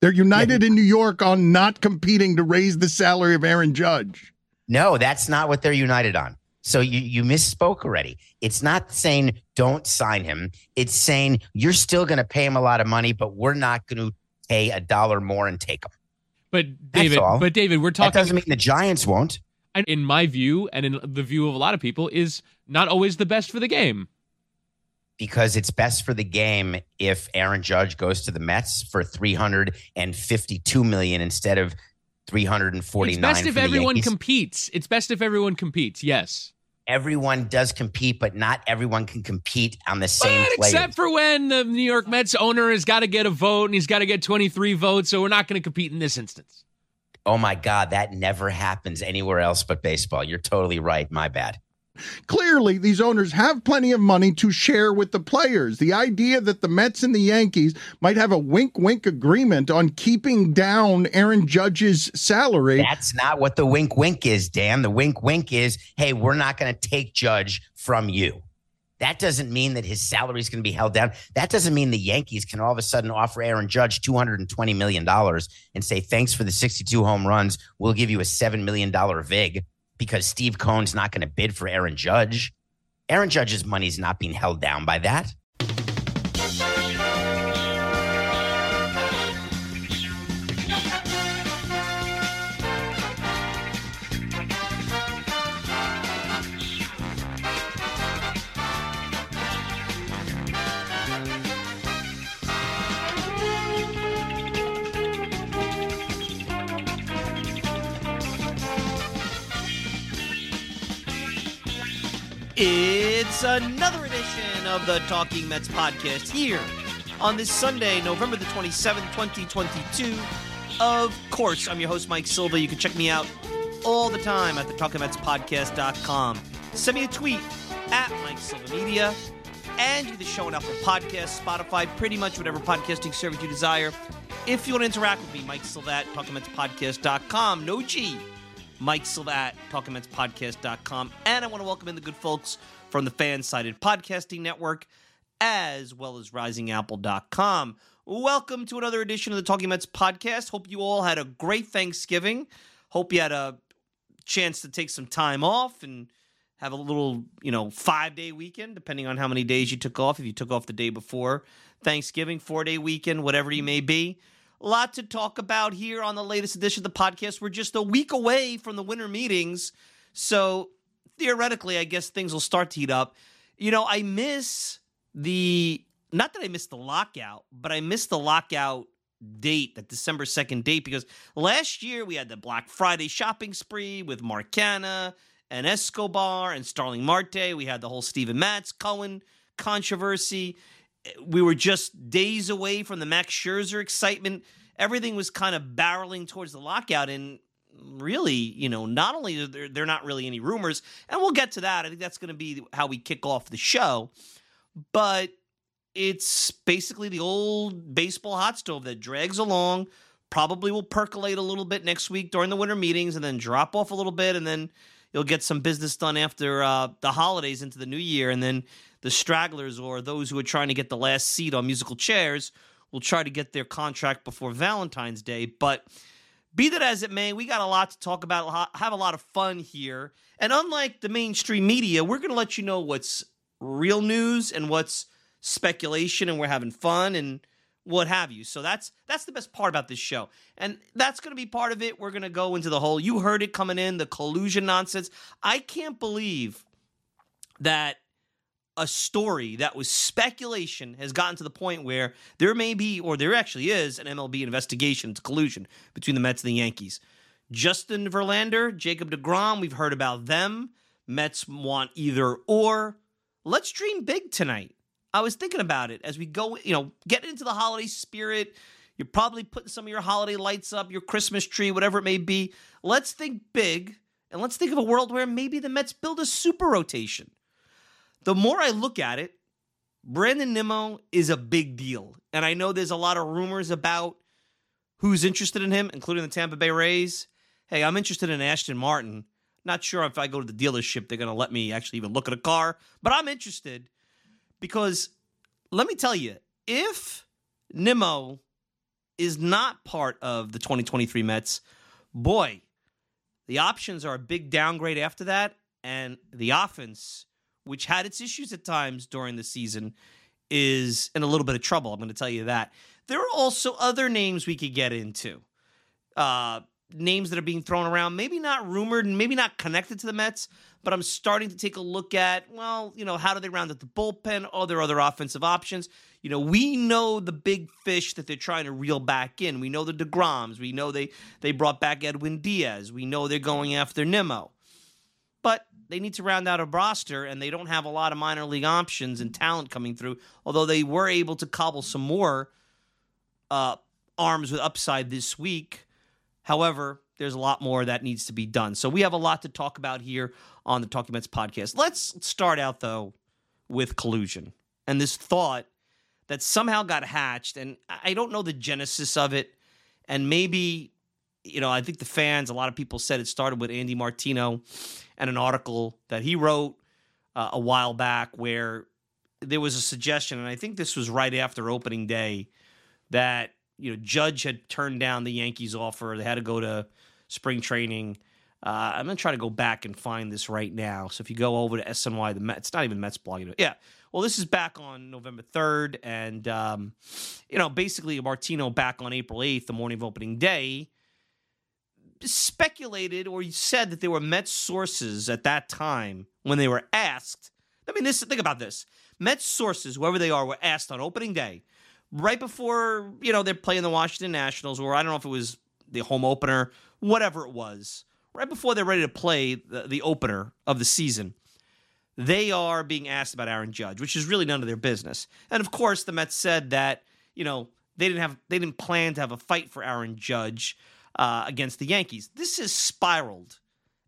They're united in New York on not competing to raise the salary of Aaron Judge. No, that's not what they're united on. So you you misspoke already. It's not saying don't sign him. It's saying you're still going to pay him a lot of money, but we're not going to pay a dollar more and take him. But David, all. but David, we're talking. That talking doesn't mean the Giants won't. and in my view and in the view of a lot of people is not always the best for the game. Because it's best for the game if Aaron Judge goes to the Mets for 352 million instead of 349 It's best if everyone Yankees. competes. It's best if everyone competes. Yes. everyone does compete, but not everyone can compete on the same But players. except for when the New York Mets owner has got to get a vote and he's got to get 23 votes, so we're not going to compete in this instance. oh my God, that never happens anywhere else but baseball. You're totally right. My bad. Clearly, these owners have plenty of money to share with the players. The idea that the Mets and the Yankees might have a wink wink agreement on keeping down Aaron Judge's salary. That's not what the wink wink is, Dan. The wink wink is, hey, we're not going to take Judge from you. That doesn't mean that his salary is going to be held down. That doesn't mean the Yankees can all of a sudden offer Aaron Judge $220 million and say, thanks for the 62 home runs. We'll give you a $7 million VIG because Steve Cohen's not going to bid for Aaron Judge. Aaron Judge's money is not being held down by that. It's another edition of the Talking Mets podcast here on this Sunday, November the 27th, 2022. Of course, I'm your host, Mike Silva. You can check me out all the time at the Talking Mets TalkingMetsPodcast.com. Send me a tweet at Mike Silva Media and do the show on Apple Podcasts, Spotify, pretty much whatever podcasting service you desire. If you want to interact with me, Mike Silva at TalkingMetsPodcast.com. No G. Mike Silva at TalkingMetsPodcast.com. And I want to welcome in the good folks from the FanSided podcasting network, as well as RisingApple.com. Welcome to another edition of the Talking Mets podcast. Hope you all had a great Thanksgiving. Hope you had a chance to take some time off and have a little, you know, five day weekend, depending on how many days you took off. If you took off the day before Thanksgiving, four day weekend, whatever you may be. Lot to talk about here on the latest edition of the podcast. We're just a week away from the winter meetings. So theoretically, I guess things will start to heat up. You know, I miss the, not that I miss the lockout, but I miss the lockout date, that December 2nd date, because last year we had the Black Friday shopping spree with Mark Canha and Escobar and Starling Marte. We had the whole Steven Matz Cohen controversy. We were just days away from the Max Scherzer excitement. Everything was kind of barreling towards the lockout, and really, you know, not only there, there not really any rumors, and we'll get to that. I think that's going to be how we kick off the show, but it's basically the old baseball hot stove that drags along. Probably will percolate a little bit next week during the winter meetings, and then drop off a little bit, and then you'll get some business done after uh, the holidays into the new year, and then the stragglers or those who are trying to get the last seat on musical chairs will try to get their contract before Valentine's Day. But be that as it may, we got a lot to talk about, have a lot of fun here. And unlike the mainstream media, we're going to let you know what's real news and what's speculation, and we're having fun and what have you. So that's that's the best part about this show. And that's going to be part of it. We're going to go into the whole you heard it coming in, the collusion nonsense. I can't believe that a story that was speculation has gotten to the point where there may be, or there actually is, an MLB investigation into collusion between the Mets and the Yankees. Justin Verlander, Jacob DeGrom, we've heard about them. Mets want either or. Let's dream big tonight. I was thinking about it as we go, you know, get into the holiday spirit. You're probably putting some of your holiday lights up, your Christmas tree, whatever it may be. Let's think big and let's think of a world where maybe the Mets build a super rotation. The more I look at it, Brandon Nimmo is a big deal. And I know there's a lot of rumors about who's interested in him, including the Tampa Bay Rays. Hey, I'm interested in Aston Martin. Not sure if I go to the dealership, they're going to let me actually even look at a car, but I'm interested because let me tell you, if Nimmo is not part of the 2023 Mets, boy, the options are a big downgrade after that. And the offense, which had its issues at times during the season, is in a little bit of trouble. I'm going to tell you that. There are also other names we could get into. Uh, names that are being thrown around, maybe not rumored and maybe not connected to the Mets, but I'm starting to take a look at, well, you know, how do they round up the bullpen? Are there other offensive options? You know, we know the big fish that they're trying to reel back in. We know the DeGroms. We know they they brought back Edwin Diaz. We know they're going after Nimmo. But they need to round out a roster, and they don't have a lot of minor league options and talent coming through, although they were able to cobble some more uh, arms with upside this week. However, there's a lot more that needs to be done. So we have a lot to talk about here on the Talking Mets podcast. Let's start out though with collusion and this thought that somehow got hatched, and I don't know the genesis of it. And maybe, you know, I think the fans, a lot of people said it started with Andy Martino and an article that he wrote uh, a while back where there was a suggestion, and I think this was right after opening day, that you know Judge had turned down the Yankees offer. They had to go to spring training. Uh, I'm gonna try to go back and find this right now. So if you go over to SNY, the Mets, it's not even Mets blog. You know, Yeah. Well, this is back on November 3rd, and um, you know, basically Martino back on April 8th, the morning of opening day, speculated or said that there were Mets sources at that time when they were asked. I mean, this think about this. Mets sources, whoever they are, were asked on opening day, right before you know they're playing the Washington Nationals, or I don't know if it was the home opener, whatever it was right before they're ready to play the, the opener of the season, they are being asked about Aaron Judge, which is really none of their business. And of course, the Mets said that you know they didn't have they didn't plan to have a fight for Aaron Judge uh, against the Yankees. This has spiraled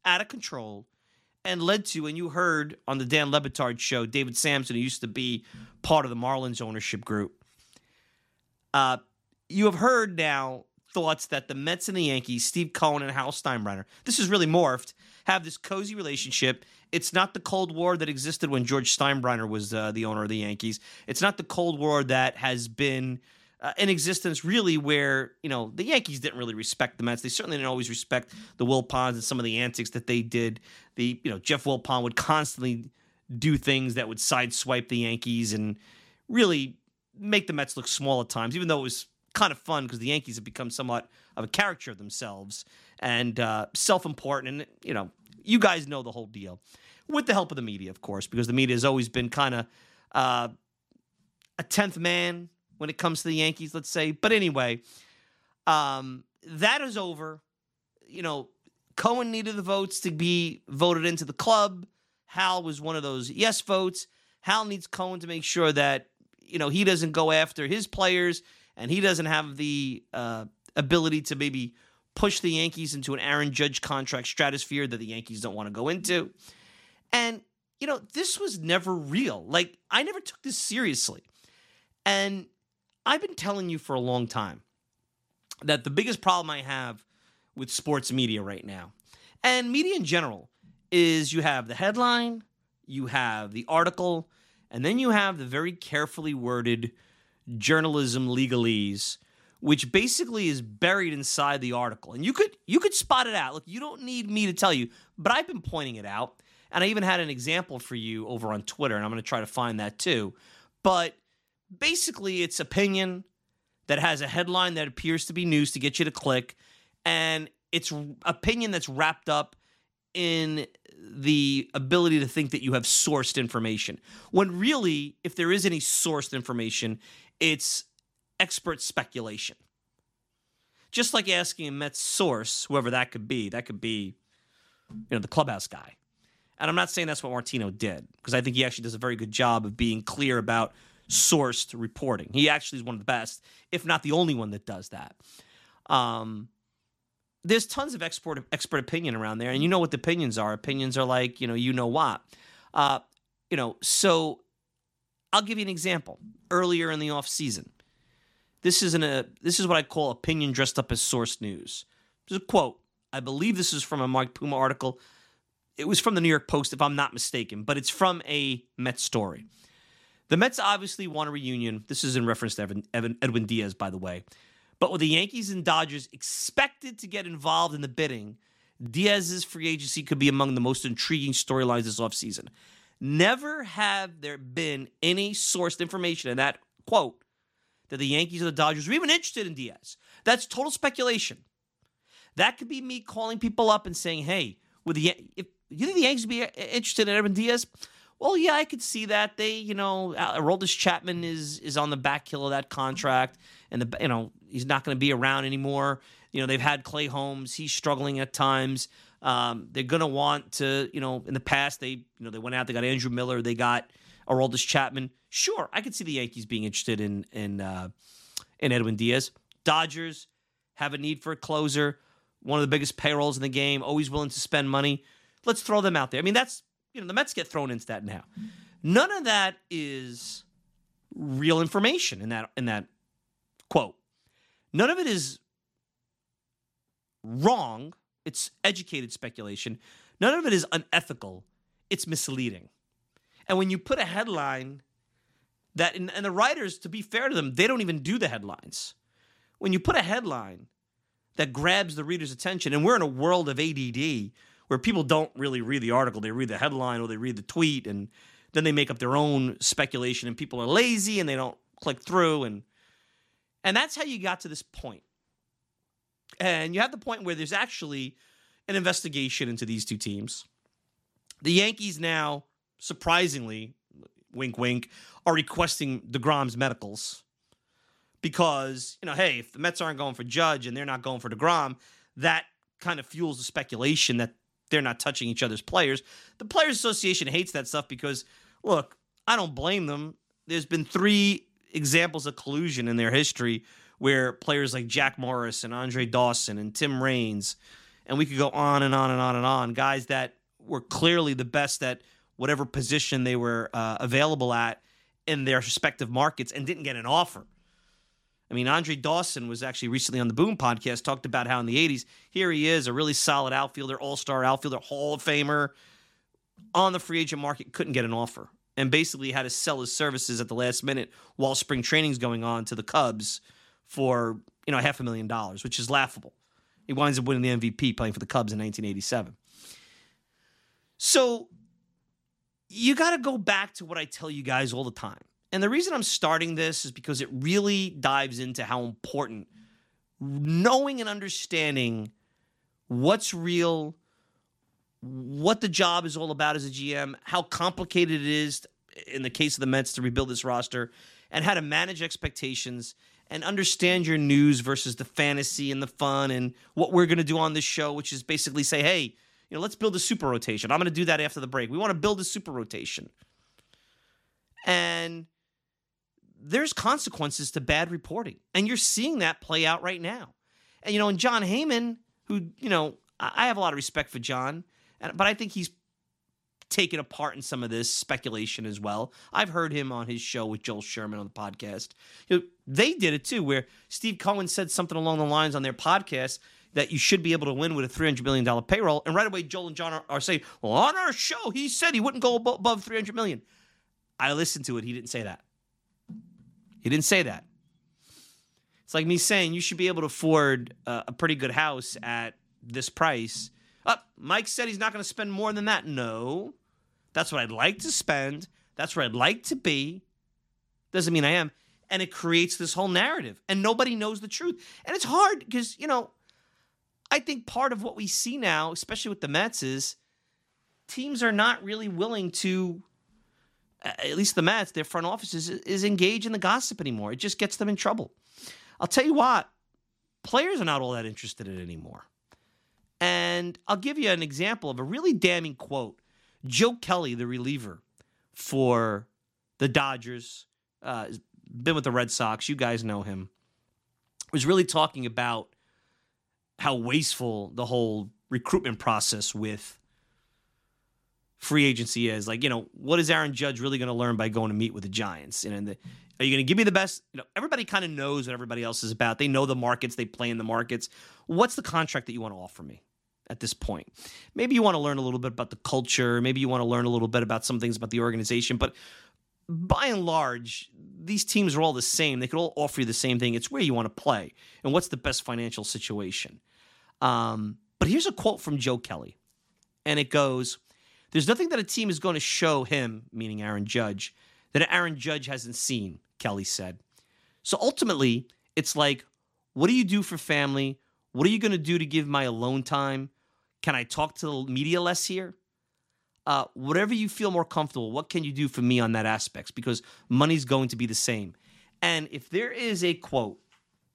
out of control and led to, and you heard on the Dan Le Batard show, David Samson, who used to be part of the Marlins ownership group. Uh, you have heard now thoughts that the Mets and the Yankees, Steve Cohen and Hal Steinbrenner, this is really morphed, have this cozy relationship. It's not the Cold War that existed when George Steinbrenner was uh, the owner of the Yankees. It's not the Cold War that has been uh, in existence, really, where you know the Yankees didn't really respect the Mets. They certainly didn't always respect the Wilpons and some of the antics that they did. The you know Jeff Wilpon would constantly do things that would sideswipe the Yankees and really make the Mets look small at times, even though it was kind of fun because the Yankees have become somewhat of a caricature of themselves and uh, self-important. And you know, you guys know the whole deal, with the help of the media, of course, because the media has always been kind of uh, a tenth man when it comes to the Yankees, let's say. But anyway, um, that is over. You know, Cohen needed the votes to be voted into the club. Hal was one of those yes votes. Hal needs Cohen to make sure that you know he doesn't go after his players and he doesn't have the uh, ability to maybe push the Yankees into an Aaron Judge contract stratosphere that the Yankees don't want to go into. And, you know, this was never real. Like, I never took this seriously. And I've been telling you for a long time that the biggest problem I have with sports media right now, and media in general, is you have the headline, you have the article, and then you have the very carefully worded journalism legalese which basically is buried inside the article. And you could you could spot it out. Look you don't need me to tell you but i've been pointing it out. And i even had an example for you over on twitter and i'm going to try to find that too. But basically it's opinion that has a headline that appears to be news to get you to click and it's opinion that's wrapped up in the ability to think that you have sourced information when really if there is any sourced information it's expert speculation. Just like asking a Mets source, whoever that could be, that could be, you know, the clubhouse guy. And I'm not saying that's what Martino did, because I think he actually does a very good job of being clear about sourced reporting. He actually is one of the best, if not the only one that does that. Um, there's tons of expert expert opinion around there, and you know what the opinions are. Opinions are like you know you know what, uh, you know. So I'll give you an example. Earlier in the off season, this is a this is what I call opinion dressed up as source news. There's a quote. I believe this is from a Mike Puma article. It was from the New York Post, if I'm not mistaken, but it's from a Mets story. The Mets obviously want a reunion. This is in reference to Edwin Diaz, by the way. But with the Yankees and Dodgers expected to get involved in the bidding, Diaz's free agency could be among the most intriguing storylines this offseason. Never have there been any sourced information in that quote that the Yankees or the Dodgers were even interested in Diaz. That's total speculation. That could be me calling people up and saying, "Hey, would the if you think the Yankees would be interested in Edwin Diaz?" Well, yeah, I could see that. They, you know, Aroldis Chapman is is on the back hill of that contract, and the you know he's not going to be around anymore. You know, they've had Clay Holmes; he's struggling at times. Um, they're going to want to, you know, in the past they, you know, they went out, they got Andrew Miller, they got Aroldis Chapman. Sure, I could see the Yankees being interested in in uh, in Edwin Diaz. Dodgers have a need for a closer, one of the biggest payrolls in the game, always willing to spend money. Let's throw them out there. I mean, that's you know, the Mets get thrown into that now. None of that is real information in that in that quote. None of it is wrong. It's educated speculation. None of it is unethical. It's misleading. And when you put a headline that, and, the writers, to be fair to them, they don't even do the headlines. When you put a headline that grabs the reader's attention, and we're in a world of ADD where people don't really read the article, they read the headline or they read the tweet, and then they make up their own speculation, and people are lazy and they don't click through, and and that's how you got to this point. And you have the point where there's actually an investigation into these two teams. The Yankees now, surprisingly, wink, wink, are requesting DeGrom's medicals because, you know, hey, if the Mets aren't going for Judge and they're not going for DeGrom, that kind of fuels the speculation that they're not touching each other's players. The Players Association hates that stuff because, look, I don't blame them. There's been three examples of collusion in their history where players like Jack Morris and Andre Dawson and Tim Raines, and we could go on and on and on and on, guys that were clearly the best at whatever position they were uh, available at in their respective markets and didn't get an offer. I mean, Andre Dawson was actually recently on the Boom podcast, talked about how in the 80s, here he is, a really solid outfielder, all star outfielder, Hall of Famer, on the free agent market, couldn't get an offer. And basically had to sell his services at the last minute while spring training's going on to the Cubs for, you know, half a million dollars, which is laughable. He winds up winning the MVP playing for the Cubs in 1987. So you got to go back to what I tell you guys all the time. And the reason I'm starting this is because it really dives into how important knowing and understanding what's real, what the job is all about as a GM, how complicated it is in the case of the Mets to rebuild this roster, and how to manage expectations and understand your news versus the fantasy and the fun and what we're going to do on this show, which is basically say, hey, you know, let's build a super rotation. I'm going to do that after the break. We want to build a super rotation. And there's consequences to bad reporting. And you're seeing that play out right now. And, you know, and Jon Heyman, who, you know, I have a lot of respect for Jon, but I think he's taken a part in some of this speculation as well. I've heard him on his show with Joel Sherman on the podcast. You know, they did it too, where Steve Cohen said something along the lines on their podcast that you should be able to win with a $300 million payroll. And right away, Joel and Jon are, are saying, well, on our show, he said he wouldn't go above $300 million. I listened to it. He didn't say that. He didn't say that. It's like me saying you should be able to afford uh, a pretty good house at this price. Uh, Mike said he's not going to spend more than that. No. That's what I'd like to spend. That's where I'd like to be. Doesn't mean I am. And it creates this whole narrative. And nobody knows the truth. And it's hard because, you know, I think part of what we see now, especially with the Mets, is teams are not really willing to at least the Mets, their front office is, is engaged in the gossip anymore. It just gets them in trouble. I'll tell you what, players are not all that interested in it anymore. And I'll give you an example of a really damning quote. Joe Kelly, the reliever for the Dodgers, uh, been with the Red Sox. You guys know him. Was really talking about how wasteful the whole recruitment process with free agency is. Like, you know, what is Aaron Judge really going to learn by going to meet with the Giants? And the, are you going to give me the best? You know, everybody kind of knows what everybody else is about. They know the markets, they play in the markets. What's the contract that you want to offer me? At this point, maybe you want to learn a little bit about the culture. Maybe you want to learn a little bit about some things about the organization. But by and large, these teams are all the same. They could all offer you the same thing. It's where you want to play and what's the best financial situation. Um, but here's a quote from Joe Kelly, and it goes There's nothing that a team is going to show him, meaning Aaron Judge, that Aaron Judge hasn't seen, Kelly said. So ultimately, it's like, what do you do for family? What are you going to do to give my alone time? Can I talk to the media less here? Uh, whatever you feel more comfortable, what can you do for me on that aspects? Because money's going to be the same. And if there is a quote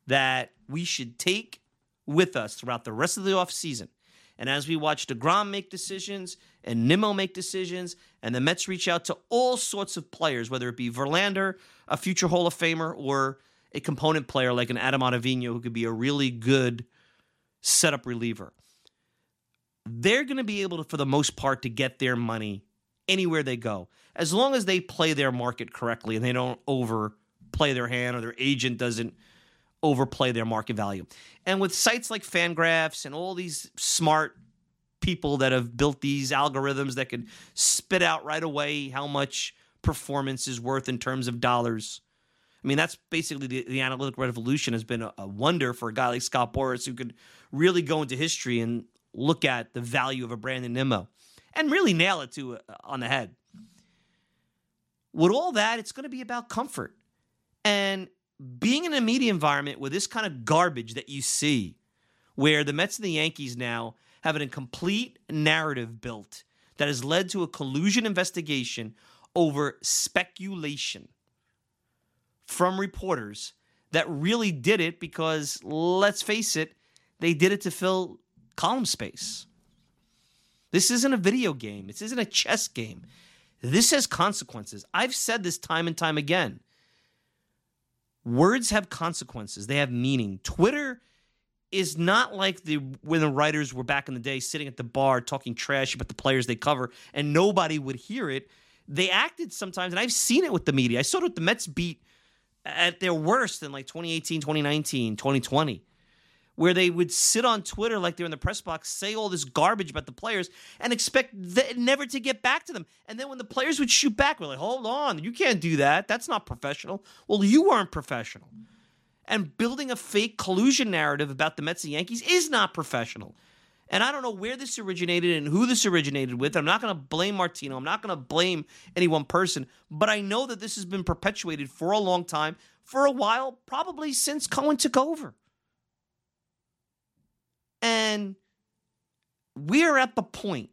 that we should take with us throughout the rest of the offseason, and as we watch DeGrom make decisions and Nimmo make decisions, and the Mets reach out to all sorts of players, whether it be Verlander, a future Hall of Famer, or a component player like an Adam Ottavino who could be a really good setup reliever they're going to be able to, for the most part, to get their money anywhere they go, as long as they play their market correctly and they don't overplay their hand or their agent doesn't overplay their market value. And with sites like Fangraphs and all these smart people that have built these algorithms that can spit out right away how much performance is worth in terms of dollars. I mean, that's basically the, the analytic revolution has been a, a, wonder for a guy like Scott Boras who could really go into history and look at the value of a Brandon Nimmo and really nail it to uh, on the head. With all that, it's going to be about comfort. And being in a media environment with this kind of garbage that you see, where the Mets and the Yankees now have a complete narrative built that has led to a collusion investigation over speculation from reporters that really did it because, let's face it, they did it to fill column space. This isn't a video game. This isn't a chess game. This has consequences. I've said this time and time again. Words have consequences. They have meaning. Twitter is not like the when the writers were back in the day sitting at the bar talking trash about the players they cover and nobody would hear it. They acted sometimes, and I've seen it with the media. I saw it with the Mets beat at their worst in like 2018, 2019, 2020 where they would sit on Twitter like they're in the press box, say all this garbage about the players, and expect th- never to get back to them. And then when the players would shoot back, we're like, hold on, you can't do that. That's not professional. Well, you aren't professional. And building a fake collusion narrative about the Mets and Yankees is not professional. And I don't know where this originated and who this originated with. I'm not going to blame Martino. I'm not going to blame any one person. But I know that this has been perpetuated for a long time, for a while, probably since Cohen took over. And we are at the point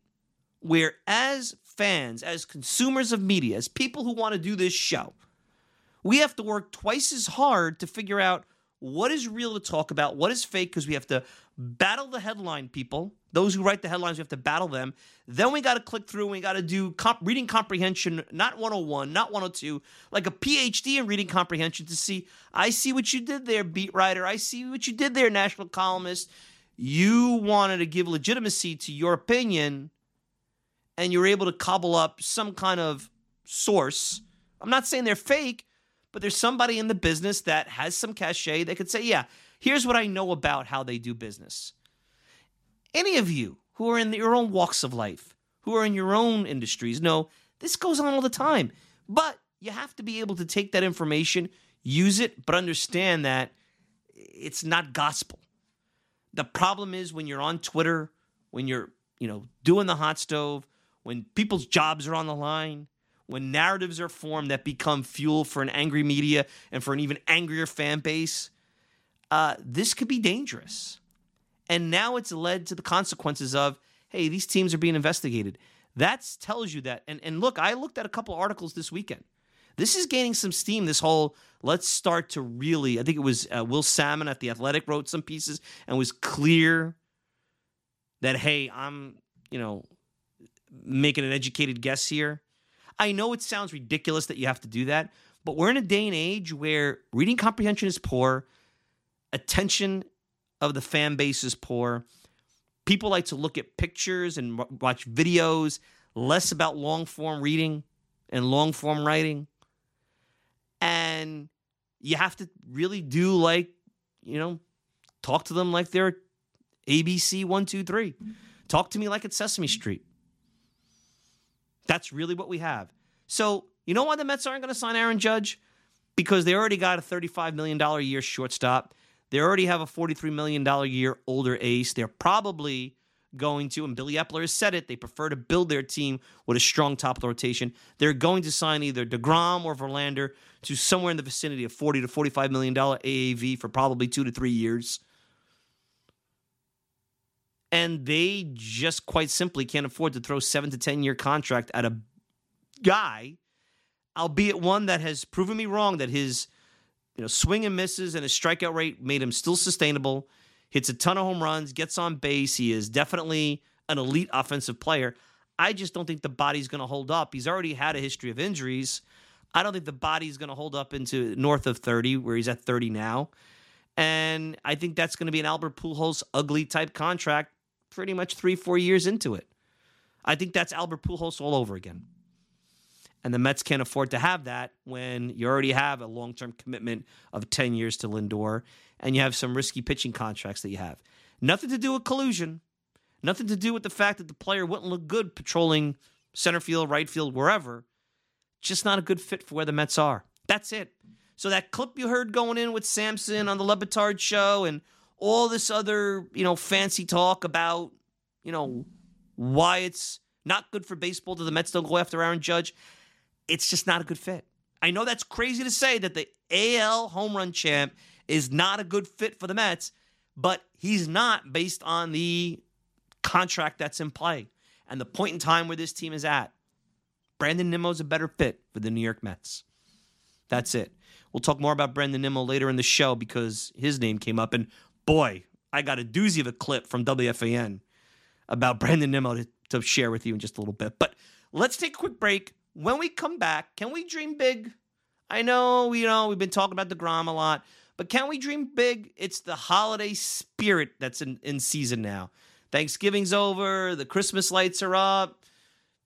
where, as fans, as consumers of media, as people who want to do this show, we have to work twice as hard to figure out what is real to talk about, what is fake, because we have to battle the headline people. Those who write the headlines, we have to battle them. Then we got to click through and we got to do comp- reading comprehension, not 101, not 102, like a PhD in reading comprehension to see, I see what you did there, beat writer. I see what you did there, national columnist you wanted to give legitimacy to your opinion and you're able to cobble up some kind of source. I'm not saying they're fake, but there's somebody in the business that has some cachet that could say, yeah, here's what I know about how they do business. Any of you who are in your own walks of life, who are in your own industries, know this goes on all the time. But you have to be able to take that information, use it, but understand that it's not gospel. The problem is when you're on Twitter, when you're, you know, doing the hot stove, when people's jobs are on the line, when narratives are formed that become fuel for an angry media and for an even angrier fan base, uh, this could be dangerous. And now it's led to the consequences of, hey, these teams are being investigated. That tells you that. And, and look, I looked at a couple articles this weekend this is gaining some steam. This whole let's start to really. I think it was uh, Will Sammon at the Athletic wrote some pieces and was clear that hey, I'm you know making an educated guess here. I know it sounds ridiculous that you have to do that, But we're in a day and age where reading comprehension is poor, attention of the fan base is poor. People like to look at pictures and watch videos, less about long form reading and long form writing. And you have to really do like, you know, talk to them like they're ABC 123. Talk to me like it's Sesame Street. That's really what we have. So, you know why the Mets aren't going to sign Aaron Judge? Because they already got a $35 million a year shortstop. They already have a $43 million a year older ace. They're probably going to, and Billy Eppler has said it, they prefer to build their team with a strong top of the rotation. They're going to sign either DeGrom or Verlander to somewhere in the vicinity of 40 to $45 million AAV for probably two to three years. And they just quite simply can't afford to throw seven to 10 year contract at a guy, albeit one that has proven me wrong that his you know swing and misses and his strikeout rate made him still sustainable hits a ton of home runs, gets on base. He is definitely an elite offensive player. I just don't think the body's going to hold up. He's already had a history of injuries. I don't think the body's going to hold up into north of 30, where he's at 30 now. And I think that's going to be an Albert Pujols ugly type contract pretty much three, four years into it. I think that's Albert Pujols all over again. And the Mets can't afford to have that when you already have a long term commitment of 10 years to Lindor and you have some risky pitching contracts that you have. Nothing to do with collusion, nothing to do with the fact that the player wouldn't look good patrolling center field, right field, wherever. Just not a good fit for where the Mets are. That's it. So that clip you heard going in with Samson on the Le Batard show and all this other, you know, fancy talk about, you know, why it's not good for baseball that the Mets don't go after Aaron Judge it's just not a good fit. I know that's crazy to say that the AL home run champ is not a good fit for the Mets, but he's not based on the contract that's in play and the point in time where this team is at. Brandon Nimmo's a better fit for the New York Mets. That's it. We'll talk more about Brandon Nimmo later in the show because his name came up. And boy, I got a doozy of a clip from WFAN about Brandon Nimmo to, to share with you in just a little bit. But let's take a quick break. When we come back, can we dream big? I know, you know, we've been talking about DeGrom a lot, but can we dream big? It's the holiday spirit that's in, in season now. Thanksgiving's over, the Christmas lights are up.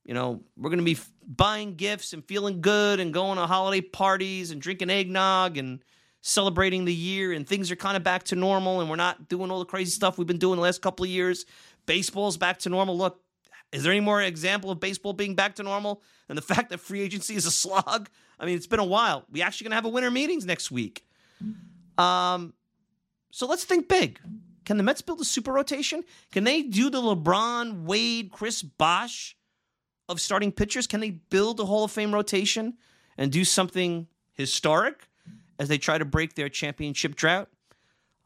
You know, we're going to be buying gifts and feeling good and going to holiday parties and drinking eggnog and celebrating the year and things are kind of back to normal and we're not doing all the crazy stuff we've been doing the last couple of years. Baseball's back to normal. Look, is there any more example of baseball being back to normal than the fact that free agency is a slog? I mean, it's been a while. We actually going to have a winter meetings next week. Um, so let's think big. Can the Mets build a super rotation? Can they do the LeBron, Wade, Chris Bosh of starting pitchers? Can they build a Hall of Fame rotation and do something historic as they try to break their championship drought?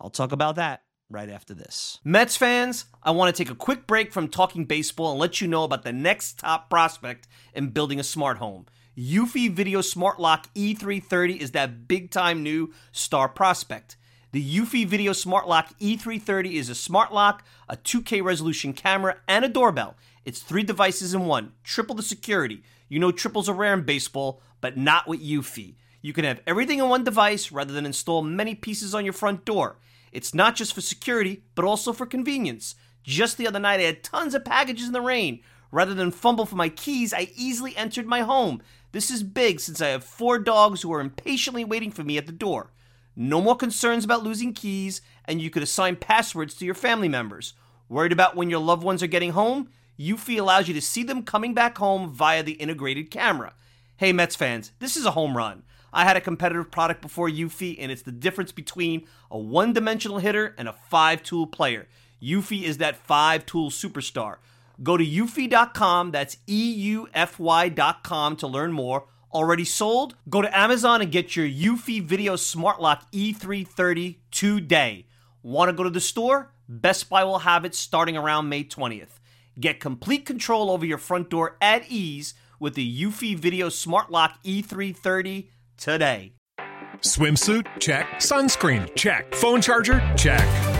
I'll talk about that right after this. Mets fans, I want to take a quick break from talking baseball and let you know about the next top prospect in building a smart home. Eufy Video Smart Lock E330 is that big time new star prospect. The Eufy Video Smart Lock E330 is a smart lock, a 2K resolution camera, and a doorbell. It's three devices in one, triple the security. You know triples are rare in baseball, but not with Eufy. You can have everything in one device rather than install many pieces on your front door. It's not just for security, but also for convenience. Just the other night, I had tons of packages in the rain. Rather than fumble for my keys, I easily entered my home. This is big since I have four dogs who are impatiently waiting for me at the door. No more concerns about losing keys, and you could assign passwords to your family members. Worried about when your loved ones are getting home? Eufy allows you to see them coming back home via the integrated camera. Hey, Mets fans, this is a home run. I had a competitive product before Eufy, and it's the difference between a one dimensional hitter and a five tool player. Eufy is that five tool superstar. Go to eufy.com, that's E U F Y.com to learn more. Already sold? Go to Amazon and get your Eufy Video Smart Lock E330 today. Want to go to the store? Best Buy will have it starting around May 20th. Get complete control over your front door at ease with the Eufy Video Smart Lock E330 today. Swimsuit? Check. Sunscreen? Check. Phone charger? Check.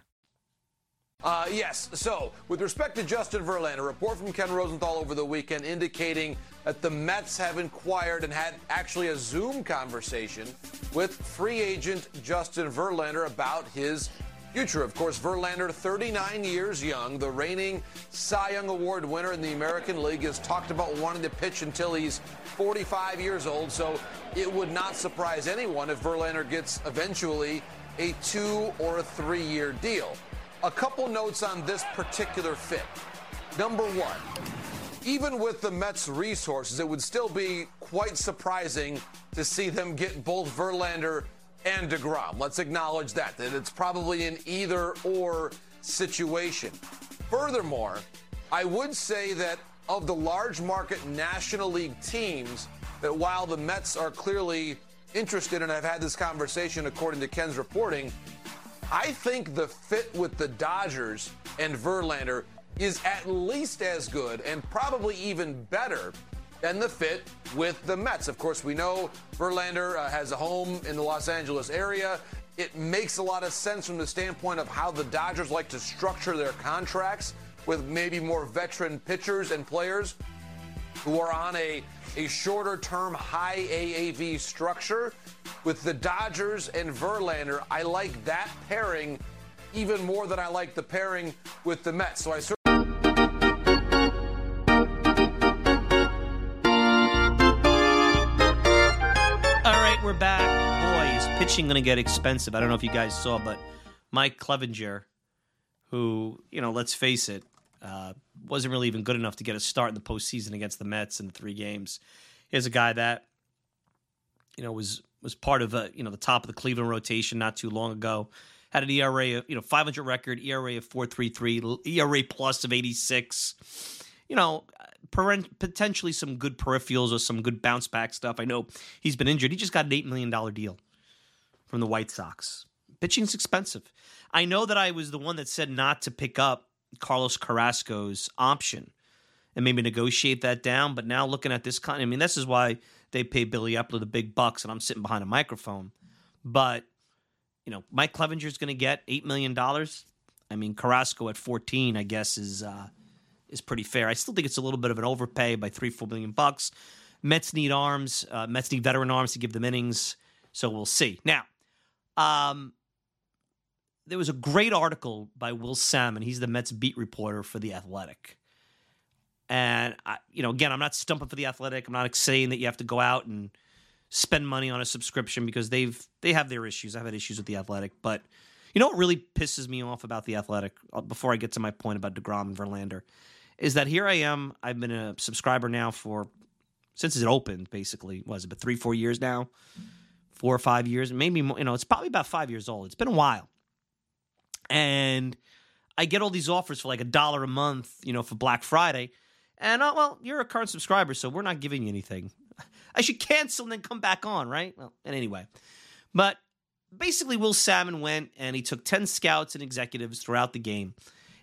Uh, yes, so with respect to Justin Verlander, a report from Ken Rosenthal over the weekend indicating that the Mets have inquired and had actually a Zoom conversation with free agent Justin Verlander about his future. Of course, Verlander, 39 years young, the reigning Cy Young Award winner in the American League, has talked about wanting to pitch until he's 45 years old. So it would not surprise anyone if Verlander gets eventually a two or a three year deal. A couple notes on this particular fit. Number one, even with the Mets' resources, it would still be quite surprising to see them get both Verlander and DeGrom. Let's acknowledge that, that it's probably an either or situation. Furthermore, I would say that of the large market National League teams, that while the Mets are clearly interested and have had this conversation according to Ken's reporting, I think the fit with the Dodgers and Verlander is at least as good and probably even better than the fit with the Mets. Of course, we know Verlander uh, has a home in the Los Angeles area. It makes a lot of sense from the standpoint of how the Dodgers like to structure their contracts with maybe more veteran pitchers and players who are on a, a shorter term, high AAV structure. With the Dodgers and Verlander, I like that pairing even more than I like the pairing with the Mets. So I certainly. All right, we're back. Boy, is pitching going to get expensive. I don't know if you guys saw, but Mike Clevinger, who, you know, let's face it, uh, wasn't really even good enough to get a start in the postseason against the Mets in the three games. Here's a guy that, you know, was was part of a, you know the top of the Cleveland rotation not too long ago. Had an ERA of you know 500 record, ERA of 4.33, ERA plus of 86. You know, potentially some good peripherals or some good bounce back stuff. I know he's been injured. He just got an eight million dollar deal from the White Sox. Pitching's expensive. I know that I was the one that said not to pick up Carlos Carrasco's option and maybe negotiate that down. But now looking at this kind, I mean, this is why they pay Billy Eppler the big bucks, and I'm sitting behind a microphone. But you know, Mike Clevinger is going to get eight million dollars. I mean, Carrasco at 14, I guess, is uh, is pretty fair. I still think it's a little bit of an overpay by three, four million bucks. Mets need arms. Uh, Mets need veteran arms to give them innings. So we'll see. Now, um, there was a great article by Will Sammon. He's the Mets beat reporter for the Athletic. And I, you know, again, I'm not stumping for the Athletic. I'm not saying that you have to go out and spend money on a subscription because they've they have their issues. I've had issues with the Athletic, but you know what really pisses me off about the Athletic? Uh, before I get to my point about Degrom and Verlander, is that here I am. I've been a subscriber now for since it opened. Basically, was it but three, four years now, four or five years, maybe more, you know, it's probably about five years old. It's been a while, and I get all these offers for like a dollar a month, you know, for Black Friday. And uh, well, you're a current subscriber, so we're not giving you anything. I should cancel and then come back on, right? Well, and anyway, but basically, Will Sammon went and he took ten scouts and executives throughout the game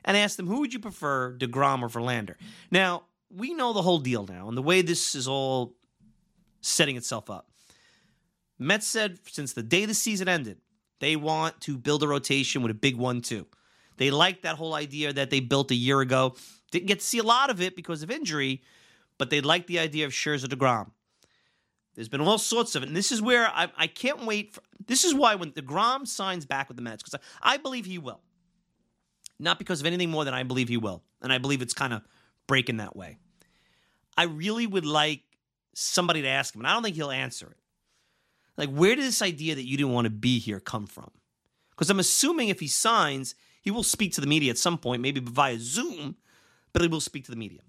and asked them, "Who would you prefer, Degrom or Verlander?" Now, we know the whole deal now and the way this is all setting itself up. Mets said since the day the season ended, they want to build a rotation with a big one, too. They like that whole idea that they built a year ago. Didn't get to see a lot of it because of injury, but they like the idea of Scherzer DeGrom. There's been all sorts of it. And this is where I, I can't wait. For, this is why when DeGrom signs back with the Mets, because I, I believe he will. Not because of anything more than I believe he will. And I believe it's kind of breaking that way. I really would like somebody to ask him, and I don't think he'll answer it. Like, where did this idea that you didn't want to be here come from? Because I'm assuming if he signs, he will speak to the media at some point, maybe via Zoom, but he will speak to the media.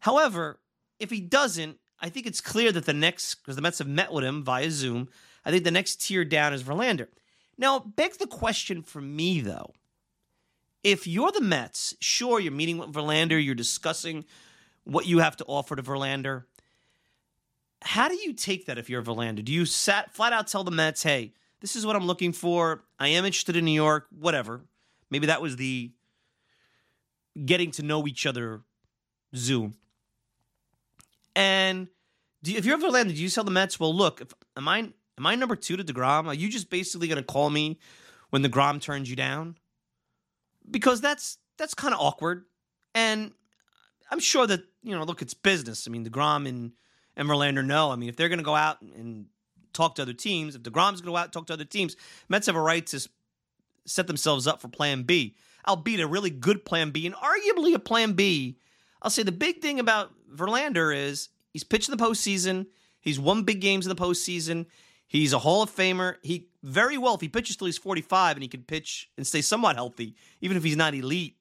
However, if he doesn't, I think it's clear that the next, because the Mets have met with him via Zoom, I think the next tier down is Verlander. Now, it begs the question for me, though. If you're the Mets, sure, you're meeting with Verlander, you're discussing what you have to offer to Verlander. How do you take that if you're Verlander? Do you sat, flat out tell the Mets, hey, this is what I'm looking for. I am interested in New York, whatever. Maybe that was the getting to know each other Zoom. And you, if you're Verlander, do you tell the Mets, well, look, if, am I am I number two to Degrom? Are you just basically going to call me when Degrom turns you down? Because that's that's kind of awkward, and I'm sure that you know, look, it's business. I mean, Degrom and and Verlander know. I mean, if they're going to go out and talk to other teams, if Degrom's going to go out and talk to other teams, Mets have a right to set themselves up for Plan B, albeit a really good Plan B and arguably a Plan B. I'll say the big thing about Verlander is he's pitched in the postseason. He's won big games in the postseason. He's a Hall of Famer. He very well, if he pitches till he's 45 and he can pitch and stay somewhat healthy, even if he's not elite,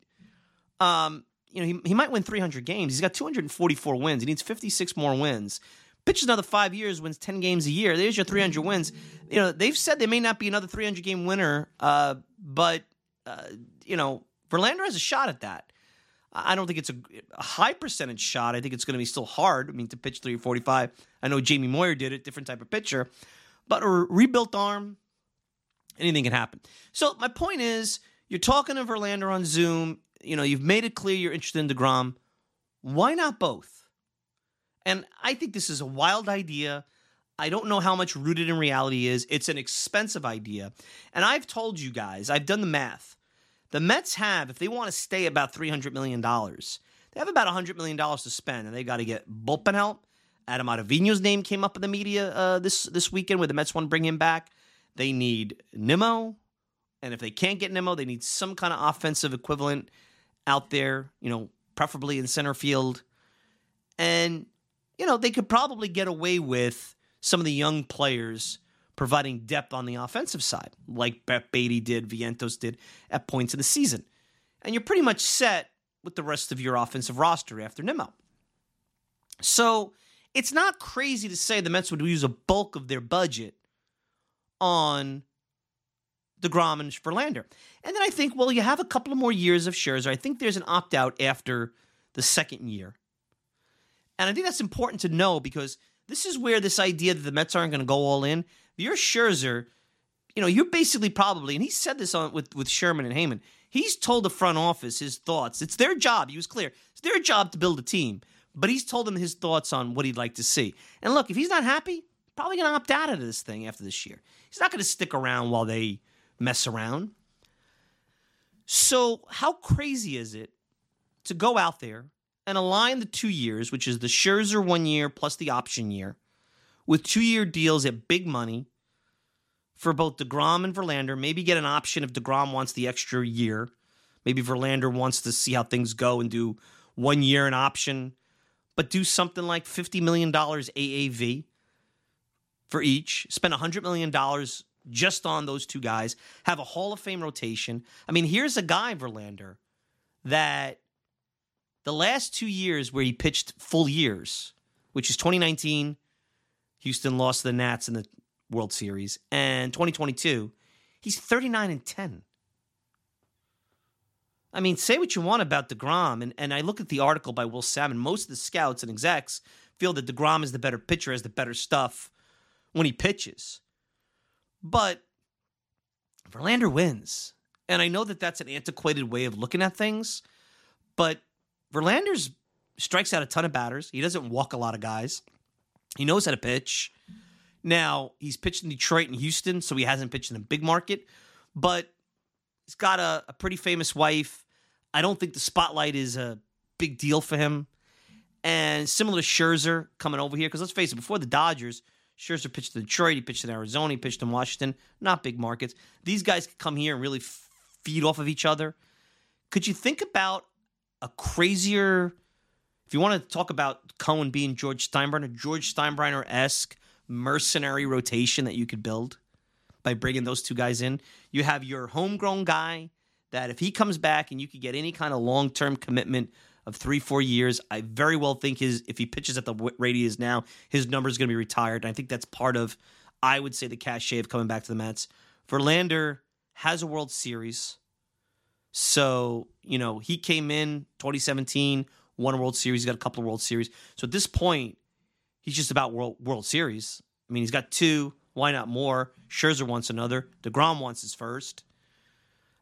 um, you know, he, he might win 300 games. He's got 244 wins. He needs 56 more wins. Pitches another five years, wins 10 games a year. There's your 300 wins. You know, they've said they may not be another 300 game winner, uh, but, uh, you know, Verlander has a shot at that. I don't think it's a, a high percentage shot. I think it's going to be still hard. I mean, to pitch 345. I know Jamie Moyer did it, different type of pitcher, but a rebuilt arm, anything can happen. So my point is, you're talking to Verlander on Zoom. You know, you've made it clear you're interested in Degrom. Why not both? And I think this is a wild idea. I don't know how much rooted in reality is. It's an expensive idea. And I've told you guys, I've done the math. The Mets have, if they want to stay about $300 million, they have about $100 million to spend, and they got to get bullpen help. Adam Ottavino's name came up in the media uh, this, this weekend where the Mets want to bring him back. They need Nimmo, and if they can't get Nimmo, they need some kind of offensive equivalent out there, you know, preferably in center field. And, you know, they could probably get away with some of the young players providing depth on the offensive side, like Brett Baty did, Vientos did at points in the season. And you're pretty much set with the rest of your offensive roster after Nimmo. So it's not crazy to say the Mets would use a bulk of their budget on DeGrom and Verlander. And then I think, well, you have a couple of more years of Scherzer. I think there's an opt out after the second year. And I think that's important to know because this is where this idea that the Mets aren't going to go all in you're Scherzer, you know, you're basically probably, and he said this on with, with Sherman and Heyman, he's told the front office his thoughts. It's their job. He was clear. It's their job to build a team. But he's told them his thoughts on what he'd like to see. And look, if he's not happy, probably going to opt out of this thing after this year. He's not going to stick around while they mess around. So, how crazy is it to go out there and align the two years, which is the Scherzer one year plus the option year, with two year deals at big money for both DeGrom and Verlander. Maybe get an option if DeGrom wants the extra year. Maybe Verlander wants to see how things go and do one year an option, but do something like $50 million AAV for each. Spend $100 million just on those two guys. Have a Hall of Fame rotation. I mean, here's a guy, Verlander, that the last two years where he pitched full years, which is 2019 Houston lost to the Nats in the World Series. And 2022, he's 39 and 10. I mean, say what you want about DeGrom. And, and I look at the article by Will Sammon. Most of the scouts and execs feel that DeGrom is the better pitcher, has the better stuff when he pitches. But Verlander wins. And I know that that's an antiquated way of looking at things, but Verlander's strikes out a ton of batters. He doesn't walk a lot of guys. He knows how to pitch. Now, he's pitched in Detroit and Houston, so he hasn't pitched in a big market, but he's got a, a pretty famous wife. I don't think the spotlight is a big deal for him. And similar to Scherzer coming over here, because let's face it, before the Dodgers, Scherzer pitched in Detroit, he pitched in Arizona, he pitched in Washington, not big markets. These guys could come here and really f- feed off of each other. Could you think about a crazier, if you want to talk about Cohen being George Steinbrenner, George Steinbrenner esque mercenary rotation that you could build by bringing those two guys in? You have your homegrown guy that if he comes back and you could get any kind of long term commitment of three, four years, I very well think his if he pitches at the rate he is now, his number is going to be retired. And I think that's part of, I would say, the cachet of coming back to the Mets. Verlander has a World Series. So, you know, he came in 2017, won a World Series, He got a couple of World Series. So at this point, he's just about World World Series. I mean, he's got two. Why not more? Scherzer wants another. DeGrom wants his first.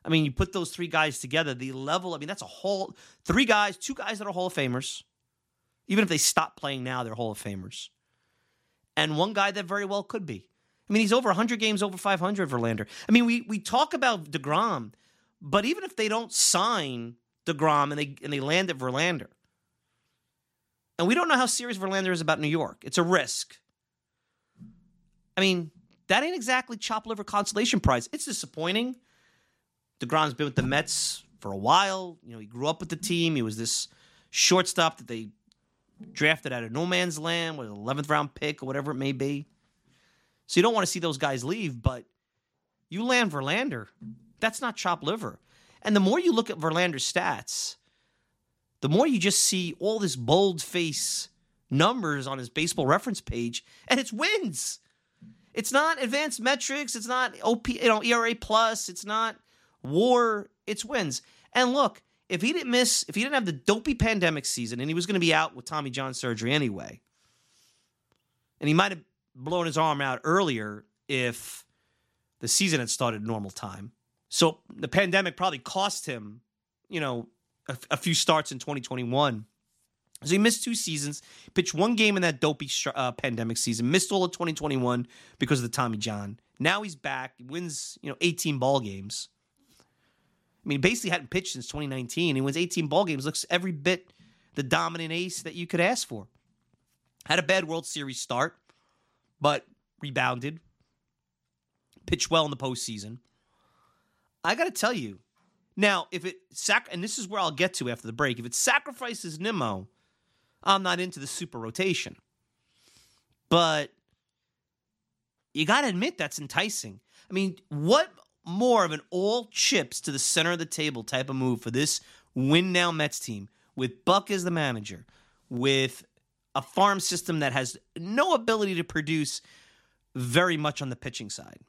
I mean, you put those three guys together, the level, I mean, that's a whole three guys, two guys that are Hall of Famers. Even if they stop playing now, they're Hall of Famers. And one guy that very well could be. I mean, he's over 100 games, over 500, Verlander. I mean, we we talk about DeGrom, but even if they don't sign DeGrom and they and they land at Verlander, and we don't know how serious Verlander is about New York, it's a risk. I mean, that ain't exactly chop liver consolation prize. It's disappointing. DeGrom's been with the Mets for a while. You know, he grew up with the team. He was this shortstop that they drafted out of no man's land with an 11th round pick or whatever it may be. So you don't want to see those guys leave, but you land Verlander. That's not chop liver. And the more you look at Verlander's stats, the more you just see all this bold face numbers on his baseball reference page, and it's wins. It's not advanced metrics. It's not OP, you know, ERA plus. It's not war, it's wins. And look, if he didn't miss, if he didn't have the dopey pandemic season and he was going to be out with Tommy John surgery anyway, and he might have blown his arm out earlier if the season had started normal time. So the pandemic probably cost him, you know, a, a few starts in 2021. So he missed two seasons, pitched one game in that dopey uh, pandemic season, missed all of 2021 because of the Tommy John. Now he's back, wins, you know, 18 ball games. I mean, basically hadn't pitched since 2019. He wins 18 ball games, looks every bit the dominant ace that you could ask for. Had a bad World Series start, but rebounded. Pitched well in the postseason. I got to tell you, now if it sac and this is where I'll get to after the break. If it sacrifices Nimmo, I'm not into the super rotation. But you got to admit that's enticing. I mean, what more of an all chips to the center of the table type of move for this win now Mets team with Buck as the manager, with a farm system that has no ability to produce very much on the pitching side.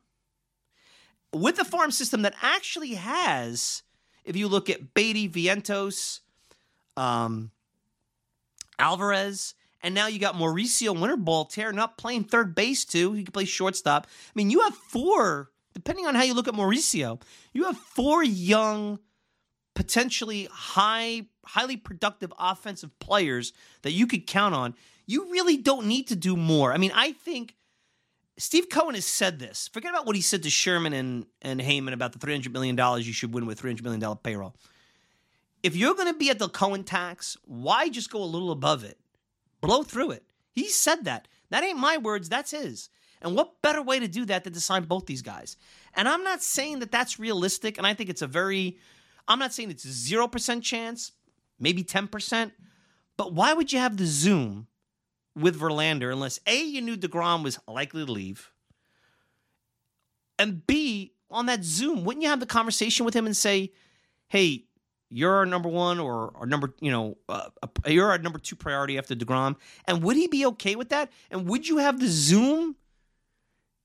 With a farm system that actually has, if you look at Baty, Vientos, um, Alvarez, and now you got Mauricio Winterball tearing up, playing third base too. He can play shortstop. I mean, you have four depending on how you look at Mauricio, you have four young, potentially high, highly productive offensive players that you could count on. You really don't need to do more. I mean, I think Steve Cohen has said this. Forget about what he said to Sherman and, and Heyman about the $300 million you should win with $300 million payroll. If you're going to be at the Cohen tax, why just go a little above it? Blow through it. He said that. That ain't my words, that's his. And what better way to do that than to sign both these guys? And I'm not saying that that's realistic, and I think it's a very, I'm not saying it's a 0% chance, maybe 10%, but why would you have the Zoom with Verlander unless A, you knew DeGrom was likely to leave, and B, on that Zoom, wouldn't you have the conversation with him and say, hey, you're our number one or our number, you know, uh, you're our number two priority after DeGrom. And would he be okay with that? And would you have the Zoom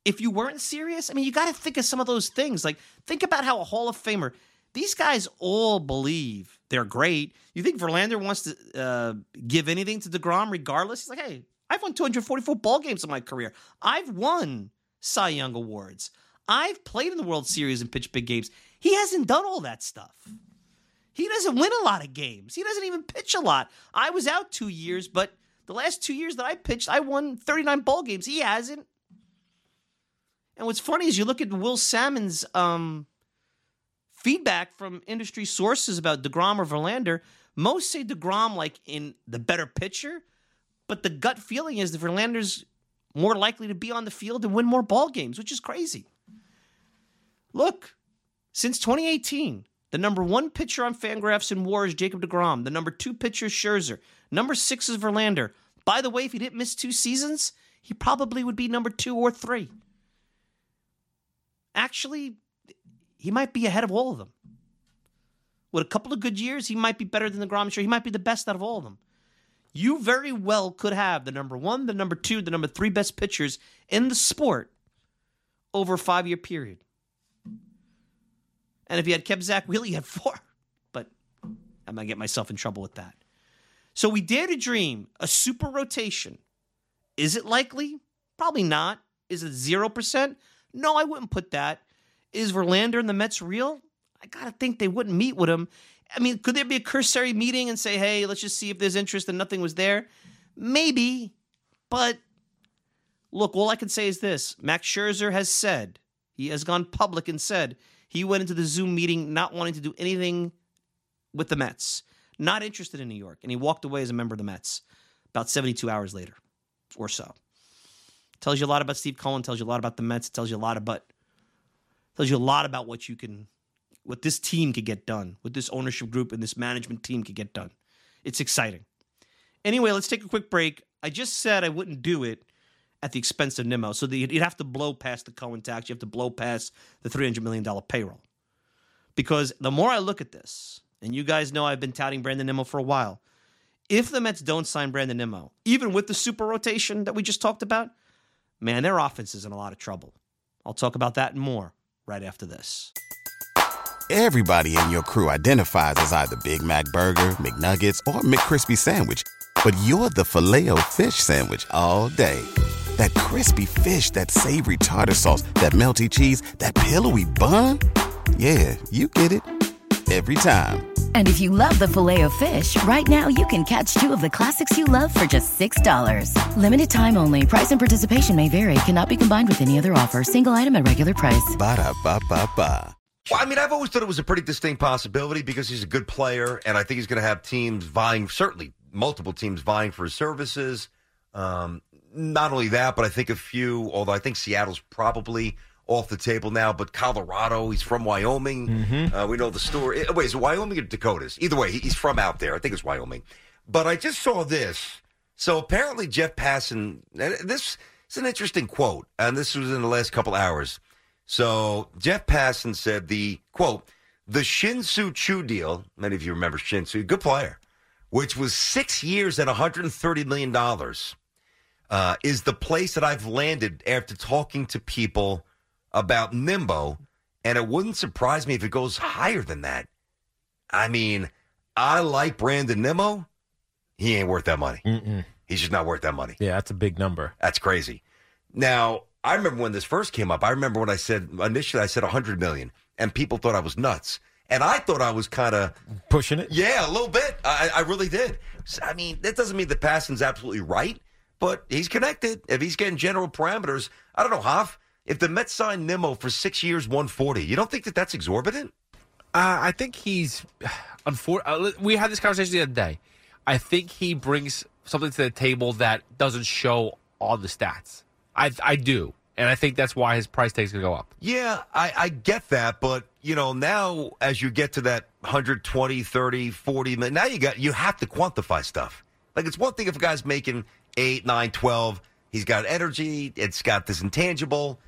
if you weren't serious, I mean, you got to think of some of those things. Like, think about how a Hall of Famer, these guys all believe they're great. You think Verlander wants to uh, give anything to DeGrom regardless? He's like, hey, I've won 244 ball games in my career. I've won Cy Young Awards. I've played in the World Series and pitched big games. He hasn't done all that stuff. He doesn't win a lot of games. He doesn't even pitch a lot. I was out two years, but the last two years that I pitched, I won 39 ball games. He hasn't. And what's funny is you look at Will Sammon's um, feedback from industry sources about DeGrom or Verlander. Most say DeGrom like in the better pitcher, but the gut feeling is that Verlander's more likely to be on the field and win more ball games, which is crazy. Look, since 2018, the number one pitcher on Fangraphs in WAR is Jacob DeGrom. The number two pitcher is Scherzer. Number six is Verlander. By the way, if he didn't miss two seasons, he probably would be number two or three. Actually, he might be ahead of all of them. With a couple of good years, he might be better than DeGrom. Sure, he might be the best out of all of them. You very well could have the number one, the number two, the number three best pitchers in the sport over a five year period. And if you had kept Zack Wheeler, you had four. But I'm going to get myself in trouble with that. So we dare to dream a super rotation. Is it likely? Probably not. Is it 0%? No, I wouldn't put that. Is Verlander and the Mets real? I got to think they wouldn't meet with him. I mean, could there be a cursory meeting and say, hey, let's just see if there's interest and nothing was there? Maybe. But look, all I can say is this Max Scherzer has said, he has gone public and said he went into the Zoom meeting not wanting to do anything with the Mets, not interested in New York, and he walked away as a member of the Mets about 72 hours later or so. Tells you a lot about Steve Cohen, tells you a lot about the Mets, tells you a lot about tells you a lot about what you can what this team could get done, what this ownership group and this management team could get done. It's exciting. Anyway, let's take a quick break. I just said I wouldn't do it at the expense of Nimmo. So you'd have to blow past the Cohen tax. You have to blow past the $300 million payroll. Because the more I look at this, and you guys know I've been touting Brandon Nimmo for a while, if the Mets don't sign Brandon Nimmo, even with the super rotation that we just talked about, man, their offense is in a lot of trouble. I'll talk about that and more right after this. Everybody in your crew identifies as either Big Mac Burger, McNuggets, or McCrispy Sandwich. But you're the filet fish Sandwich all day. That crispy fish, that savory tartar sauce, that melty cheese, that pillowy bun. Yeah, you get it. Every time. And if you love the Filet-O-Fish, right now you can catch two of the classics you love for just $6. Limited time only. Price and participation may vary. Cannot be combined with any other offer. Single item at regular price. Ba da ba ba ba. Well, I mean, I've always thought it was a pretty distinct possibility because he's a good player, and I think he's going to have teams vying, certainly multiple teams vying for his services. Um, not only that, but I think a few, although I think Seattle's probably off the table now, but Colorado, he's from Wyoming. Uh, we know the story. Uh, Wait, is it Wyoming or Dakotas? Either way, he's from out there. I think it's Wyoming. But I just saw this. So apparently, Jeff Passan, this is an interesting quote, and this was in the last couple hours. So Jeff Passan said the quote, the Shin-Soo Choo deal, many of you remember Shin-Soo, good player, which was six years and $130 million, uh, is the place that I've landed after talking to people about Nimmo. And it wouldn't surprise me if it goes higher than that. I mean, I like Brandon Nimmo. He ain't worth that money. Mm-mm. He's just not worth that money. Yeah, that's a big number. That's crazy. Now, I remember when this first came up. I remember when I said initially I said 100 million, and people thought I was nuts, and I thought I was kind of pushing it. Yeah, a little bit. I, I really did. So, I mean, that doesn't mean that Passan's absolutely right, but he's connected. If he's getting general parameters, I don't know, Hoff. If the Mets sign Nimmo for six years, 140, you don't think that that's exorbitant? Uh, I think he's. Unfor- uh, we had this conversation the other day. I think he brings something to the table that doesn't show all the stats. I I do, and I think that's why his price tag's gonna go up. Yeah, I, I get that, but you know, now as you get to that 120, 30, 40, mi- now you got you have to quantify stuff. Like it's one thing if a guy's making 8, 9, 12, he's got energy, it's got this intangible.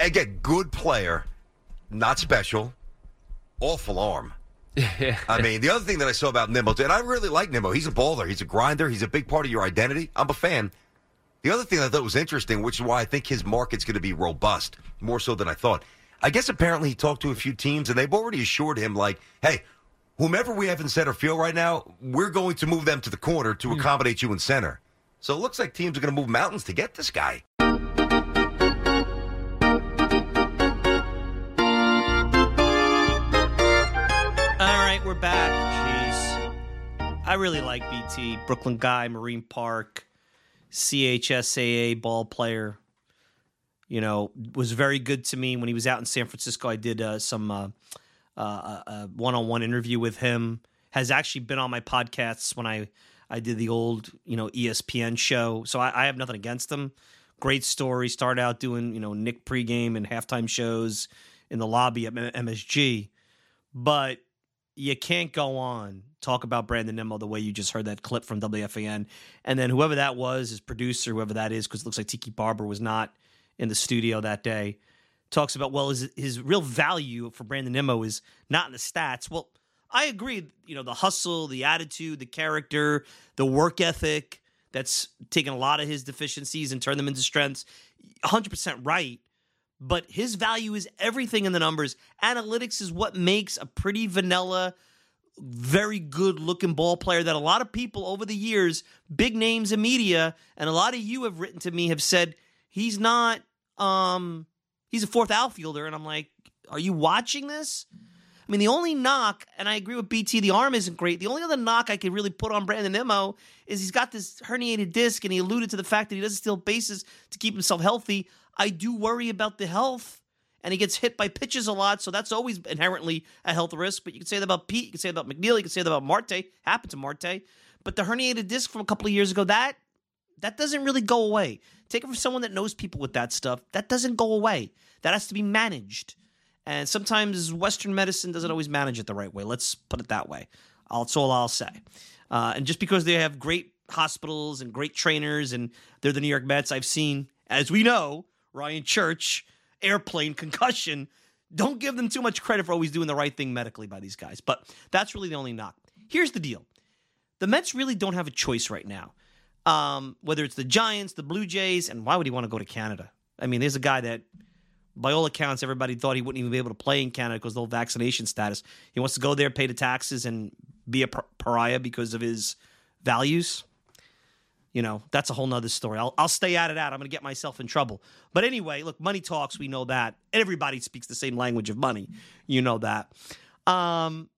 Again, good player, not special, awful arm. I mean, the other thing that I saw about Nimmo, and I really like Nimmo. He's a baller. He's a grinder. He's a big part of your identity. I'm a fan. The other thing I thought was interesting, which is why I think his market's going to be robust, more so than I thought. I guess apparently he talked to a few teams, and they've already assured him, like, hey, whomever we have in center field right now, we're going to move them to the corner to hmm. accommodate you in center. So it looks like teams are going to move mountains to get this guy. Back. I really like BT, Brooklyn guy, Marine Park, CHSAA ball player. You know, was very good to me when he was out in San Francisco. I did uh, some uh, uh, uh, one-on-one interview with him. Has actually been on my podcasts when I I did the old you know ESPN show. So I, I have nothing against him. Great story. Started out doing you know Nick pregame and halftime shows in the lobby at MSG, but you can't go on talk about Brandon Nimmo the way you just heard that clip from WFAN, and then whoever that was, his producer, whoever that is, because it looks like Tiki Barber was not in the studio that day, talks about well, his his real value for Brandon Nimmo is not in the stats. Well, I agree. You know, the hustle, the attitude, the character, the work ethic. That's taken a lot of his deficiencies and turned them into strengths. 100% right but his value is everything in the numbers. Analytics is what makes a pretty vanilla, very good looking ball player that a lot of people over the years, big names in media, and a lot of you have written to me have said he's not um he's a fourth outfielder and I'm like, are you watching this? I mean, the only knock, and I agree with BT, the arm isn't great. The only other knock I could really put on Brandon Nimmo is he's got this herniated disc, and he alluded to the fact that he doesn't steal bases to keep himself healthy. I do worry about the health, and he gets hit by pitches a lot, so that's always inherently a health risk. But you can say that about Pete, you can say that about McNeil, you can say that about Marte. Happened to Marte, but the herniated disc from a couple of years ago that that doesn't really go away. Take it from someone that knows people with that stuff. That doesn't go away. That has to be managed. And sometimes Western medicine doesn't always manage it the right way. Let's put it that way. That's all I'll say. Uh, and just because they have great hospitals and great trainers and they're the New York Mets, I've seen, as we know, Ryan Church, airplane concussion. Don't give them too much credit for always doing the right thing medically by these guys. But that's really the only knock. Here's the deal the Mets really don't have a choice right now. Um, whether it's the Giants, the Blue Jays, and why would he want to go to Canada? I mean, there's a guy that by all accounts, everybody thought he wouldn't even be able to play in Canada because of the vaccination status. He wants to go there, pay the taxes, and be a par- pariah because of his values. You know, that's a whole nother story. I'll, I'll stay out of that. I'm going to get myself in trouble. But anyway, look, money talks. We know that. Everybody speaks the same language of money. You know that. Um,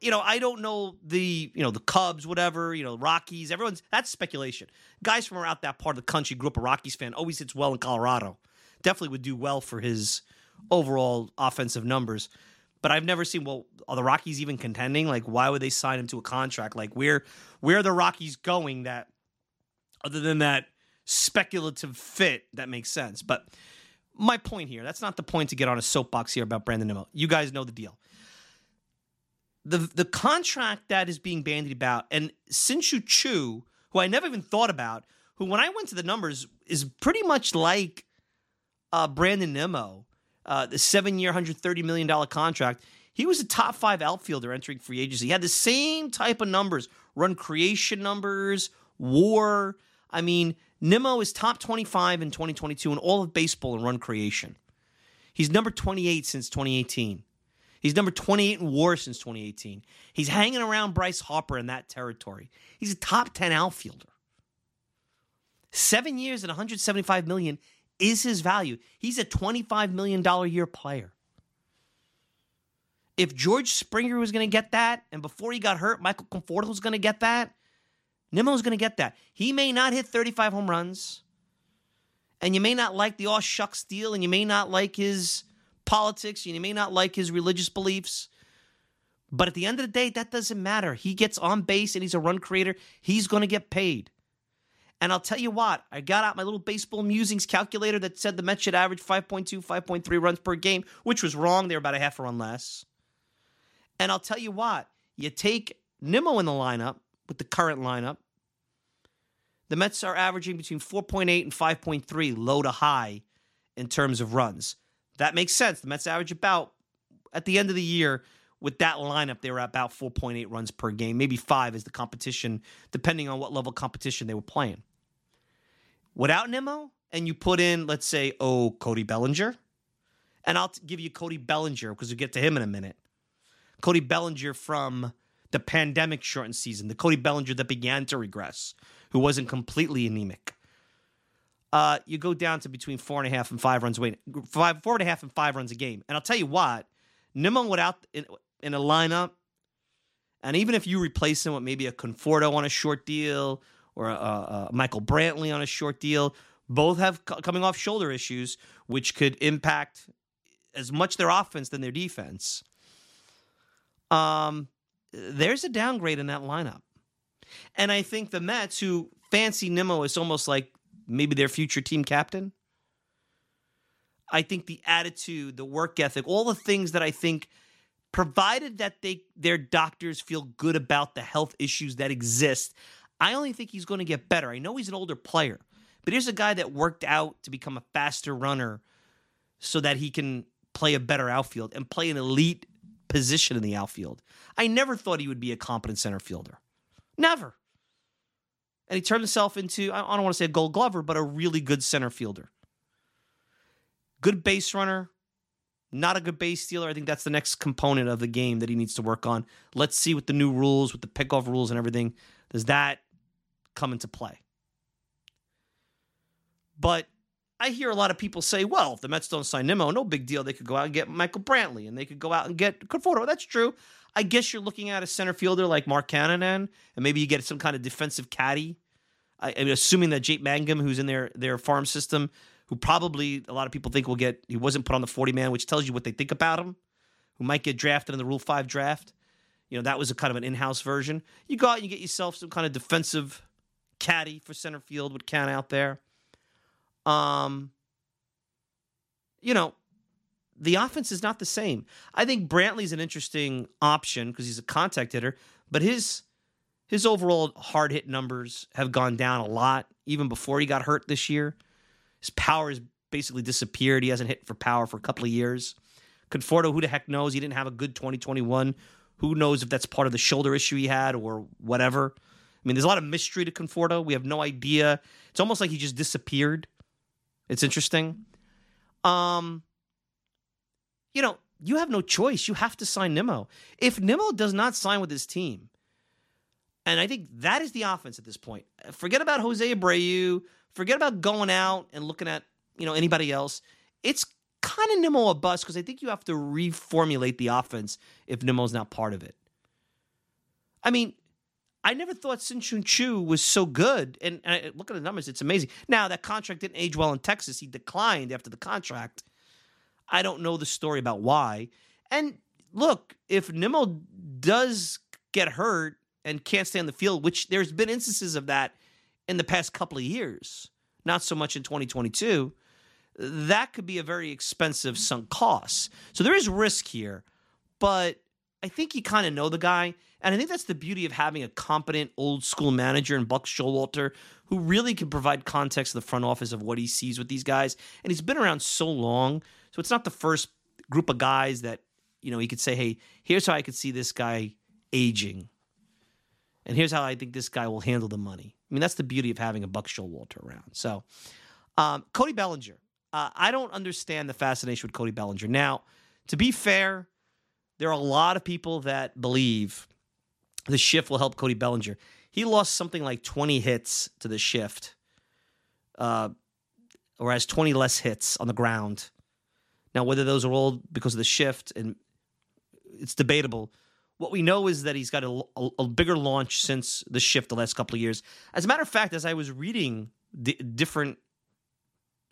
you know, I don't know the, you know, the Cubs, whatever, you know, Rockies, everyone's, that's speculation. Guys from around that part of the country, grew up a Rockies fan, always hits well in Colorado definitely would do well for his overall offensive numbers. But I've never seen well, are the Rockies even contending? Like, why would they sign him to a contract? Like, where where are the Rockies going that other than that speculative fit that makes sense? But my point here, that's not the point to get on a soapbox here about Brandon Nimmo. You guys know the deal. The the contract that is being bandied about, and Shin-Soo Choo, who I never even thought about, who when I went to the numbers is pretty much like uh, Brandon Nimmo, uh, the seven year, $130 million contract, he was a top five outfielder entering free agency. He had the same type of numbers run creation numbers, war. I mean, Nimmo is top 25 in 2022 in all of baseball in run creation. He's number 28 since 2018. He's number 28 in war since 2018. He's hanging around Bryce Harper in that territory. He's a top 10 outfielder. Seven years and 175 million is his value. He's a $25 million year player. If George Springer was going to get that, and before he got hurt, Michael Conforto was going to get that, Nimmo's going to get that. He may not hit 35 home runs, and you may not like the all shucks deal, and you may not like his politics, and you may not like his religious beliefs. But at the end of the day, that doesn't matter. He gets on base and he's a run creator. He's going to get paid. And I'll tell you what, I got out my little baseball musings calculator that said the Mets should average 5.2, 5.3 runs per game, which was wrong. They were about a half a run less. And I'll tell you what, you take Nimmo in the lineup with the current lineup, the Mets are averaging between 4.8 and 5.3 low to high in terms of runs. That makes sense. The Mets average about, at the end of the year, with that lineup, they were about 4.8 runs per game, maybe five as the competition, depending on what level competition they were playing. Without Nimmo, and you put in, let's say, oh, Cody Bellinger, and I'll give you Cody Bellinger because we'll get to him in a minute. Cody Bellinger from the pandemic shortened season, the Cody Bellinger that began to regress, who wasn't completely anemic. Uh, you go down to between four and a half and five runs, wait, five, four and a half and five runs a game. And I'll tell you what, Nimmo without in, in a lineup And even if you replace him with maybe a Conforto on a short deal or a, a, Michael Brantley on a short deal, both have coming off shoulder issues, which could impact as much their offense than their defense. Um, there's a downgrade in that lineup. And I think the Mets, who fancy Nimmo is almost like maybe their future team captain, I think the attitude, the work ethic, all the things that I think, provided that they their doctors feel good about the health issues that exist, I only think he's going to get better. I know he's an older player, but here's a guy that worked out to become a faster runner so that he can play a better outfield and play an elite position in the outfield. I never thought he would be a competent center fielder. Never. And he turned himself into, I don't want to say a gold glover, but a really good center fielder. Good base runner, not a good base stealer. I think that's the next component of the game that he needs to work on. Let's see with the new rules, with the pickoff rules and everything, does that come into play? But I hear a lot of people say, well, if the Mets don't sign Nimmo, no big deal. They could go out and get Michael Brantley and they could go out and get Conforto. That's true. I guess you're looking at a center fielder like Mark Canha, and maybe you get some kind of defensive caddy. I, I assuming that Jake Mangum, who's in their their farm system, who probably a lot of people think will get, he wasn't put on the 40 man, which tells you what they think about him, who might get drafted in the Rule 5 draft. You know, that was a kind of an in house version. You go out and you get yourself some kind of defensive caddy for center field with Can out there. Um, you know, the offense is not the same. I think Brantley's an interesting option because he's a contact hitter, but his his overall hard hit numbers have gone down a lot even before he got hurt this year. His power has basically disappeared. He hasn't hit for power for a couple of years. Conforto, who the heck knows? He didn't have a good 2021. Who knows if that's part of the shoulder issue he had or whatever. I mean, there's a lot of mystery to Conforto. We have no idea. It's almost like he just disappeared. It's interesting. Um, you know, you have no choice. You have to sign Nimmo. If Nimmo does not sign with his team, and I think that is the offense at this point. Forget about Jose Abreu. Forget about going out and looking at you know anybody else. It's kind of Nimmo a bust because I think you have to reformulate the offense if Nimmo's not part of it. I mean, I never thought Shin-Soo Choo was so good. And, and I, look at the numbers; it's amazing. Now that contract didn't age well in Texas. He declined after the contract. I don't know the story about why. And look, if Nimmo does get hurt and can't stay on the field, which there's been instances of that in the past couple of years, not so much in 2022, that could be a very expensive sunk cost. So there is risk here, but I think you kind of know the guy. And I think that's the beauty of having a competent old school manager in Buck Showalter who really can provide context to the front office of what he sees with these guys. And he's been around so long. So it's not the first group of guys that, you know, he could say, hey, here's how I could see this guy aging. And here's how I think this guy will handle the money. I mean, that's the beauty of having a Buck Showalter around. So, um, Cody Bellinger. Uh, I don't understand the fascination with Cody Bellinger. Now, to be fair, there are a lot of people that believe the shift will help Cody Bellinger. He lost something like 20 hits to the shift, uh, or has 20 less hits on the ground. Now, whether those are all because of the shift, and it's debatable. What we know is that he's got a, a, a bigger launch since the shift the last couple of years. As a matter of fact, as I was reading the different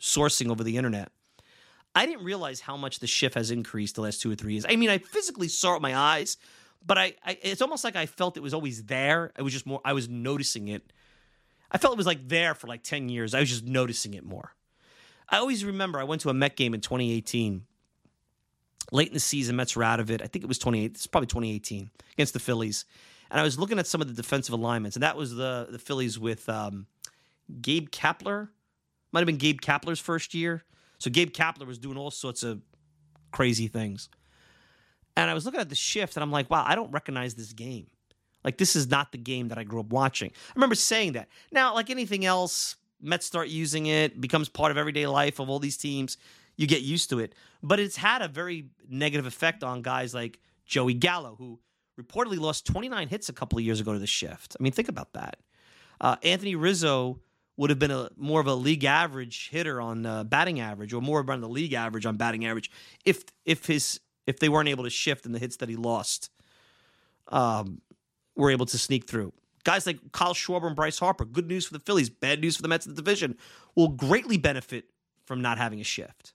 sourcing over the internet, I didn't realize how much the shift has increased the last two or three years. I mean, I physically saw it with my eyes, but I, I, it's almost like I felt it was always there. It was just more I was noticing it. I felt it was like there for like 10 years. I was just noticing it more. I always remember I went to a Met game in 2018. Late in the season, Mets were out of it. I think it was 28. It's probably 2018 against the Phillies. And I was looking at some of the defensive alignments, and that was the the Phillies with um, Gabe Kapler. Might have been Gabe Kapler's first year. So Gabe Kapler was doing all sorts of crazy things. And I was looking at the shift and I'm like, wow, I don't recognize this game. Like, this is not the game that I grew up watching. I remember saying that. Now, like anything else, Mets start using it, becomes part of everyday life of all these teams. You get used to it. But it's had a very negative effect on guys like Joey Gallo, who reportedly lost 29 hits a couple of years ago to the shift. I mean, think about that. Uh, Anthony Rizzo would have been a more of a league average hitter on uh, batting average, or more around the league average on batting average, if if his if they weren't able to shift in the hits that he lost. Um, were able to sneak through. Guys like Kyle Schwarber and Bryce Harper, good news for the Phillies, bad news for the Mets in the division, will greatly benefit from not having a shift.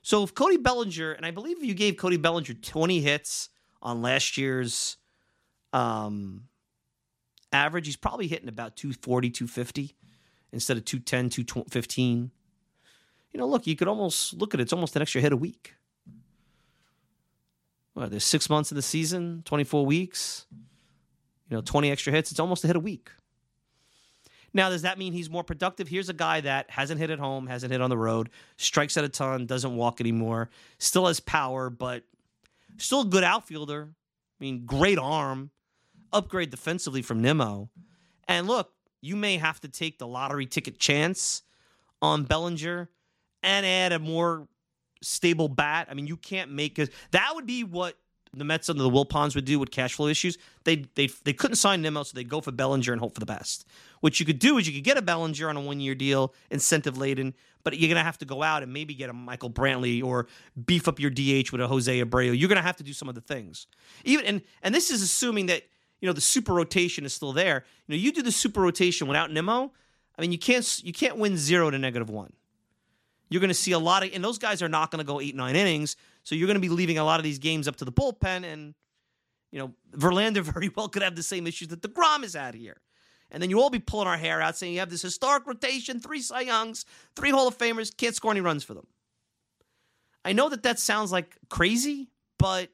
So if Cody Bellinger, and I believe you gave Cody Bellinger 20 hits on last year's um, average, he's probably hitting about 240, 250 instead of 210, 215. You know, look, you could almost look at it, it's almost an extra hit a week. Well, there's six months of the season, 24 weeks, you know, 20 extra hits. It's almost a hit a week. Now, does that mean he's more productive? Here's a guy that hasn't hit at home, hasn't hit on the road, strikes at a ton, doesn't walk anymore, still has power, but still a good outfielder. I mean, great arm, upgrade defensively from Nimmo. And look, you may have to take the lottery ticket chance on Bellinger and add a more stable bat. I mean, you can't make a, that would be what the Mets under the Wilpons would do with cash flow issues. They they they couldn't sign Nimmo, so they'd go for Bellinger and hope for the best. What you could do is you could get a Bellinger on a one year deal, incentive laden, but you're gonna have to go out and maybe get a Michael Brantley or beef up your DH with a Jose Abreu. You're gonna have to do some of the things. Even and and this is assuming that you know the super rotation is still there. You know, you do the super rotation without Nimmo. I mean, you can't you can't win zero to negative one. You're going to see a lot of, and those guys are not going to go eight nine innings. So you're going to be leaving a lot of these games up to the bullpen, and you know Verlander very well could have the same issues that Degrom has had here. And then you all be pulling our hair out saying you have this historic rotation, three Cy Youngs, three Hall of Famers, can't score any runs for them. I know that that sounds like crazy, but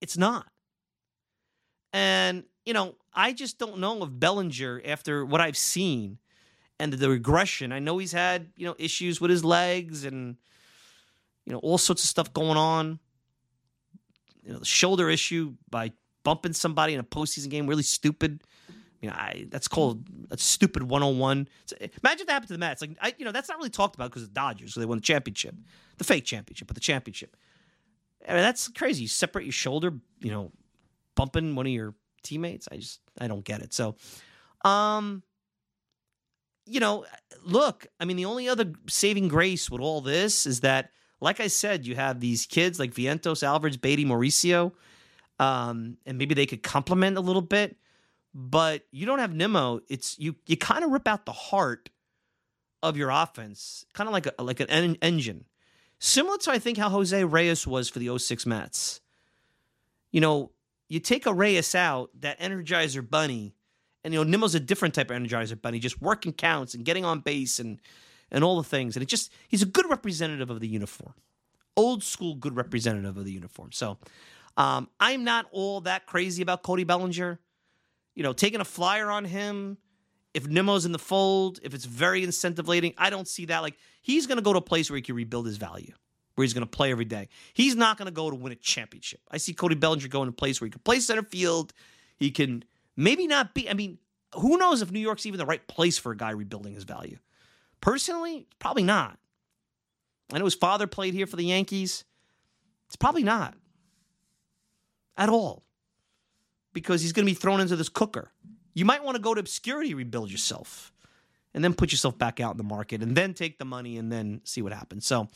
it's not. And, you know, I just don't know if Bellinger, after what I've seen and the, regression, I know he's had, you know, issues with his legs and, you know, all sorts of stuff going on. You know, the shoulder issue by bumping somebody in a postseason game, really stupid. You know, I that's called a stupid 101. So, imagine that happened to the Mets. Like, I, you know, that's not really talked about because the Dodgers, so they won the championship, the fake championship, but the championship. I mean, that's crazy. You separate your shoulder, you know, bumping one of your teammates. I just, I don't get it. So, um, you know, look, I mean, the only other saving grace with all this is that, like I said, you have these kids like Vientos, Alvarez, Baty, Mauricio, um, and maybe they could complement a little bit. But you don't have Nimmo. It's you. You kind of rip out the heart of your offense, kind of like a like an en- engine, similar to I think how Jose Reyes was for the 06 Mets. You know, you take a Reyes out, that Energizer Bunny, and you know Nimmo's a different type of Energizer Bunny, just working counts and getting on base and and all the things. And it just he's a good representative of the uniform, old school good representative of the uniform. So um, I'm not all that crazy about Cody Bellinger. You know, taking a flyer on him. If Nimmo's in the fold, if it's very incentive laden, I don't see that. Like he's going to go to a place where he can rebuild his value where he's going to play every day. He's not going to go to win a championship. I see Cody Bellinger going to a place where he can play center field. He can maybe not be. I mean, who knows if New York's even the right place for a guy rebuilding his value? Personally, probably not. I know his father played here for the Yankees. It's probably not at all because he's going to be thrown into this cooker. You might want to go to obscurity, rebuild yourself, and then put yourself back out in the market, and then take the money and then see what happens. So,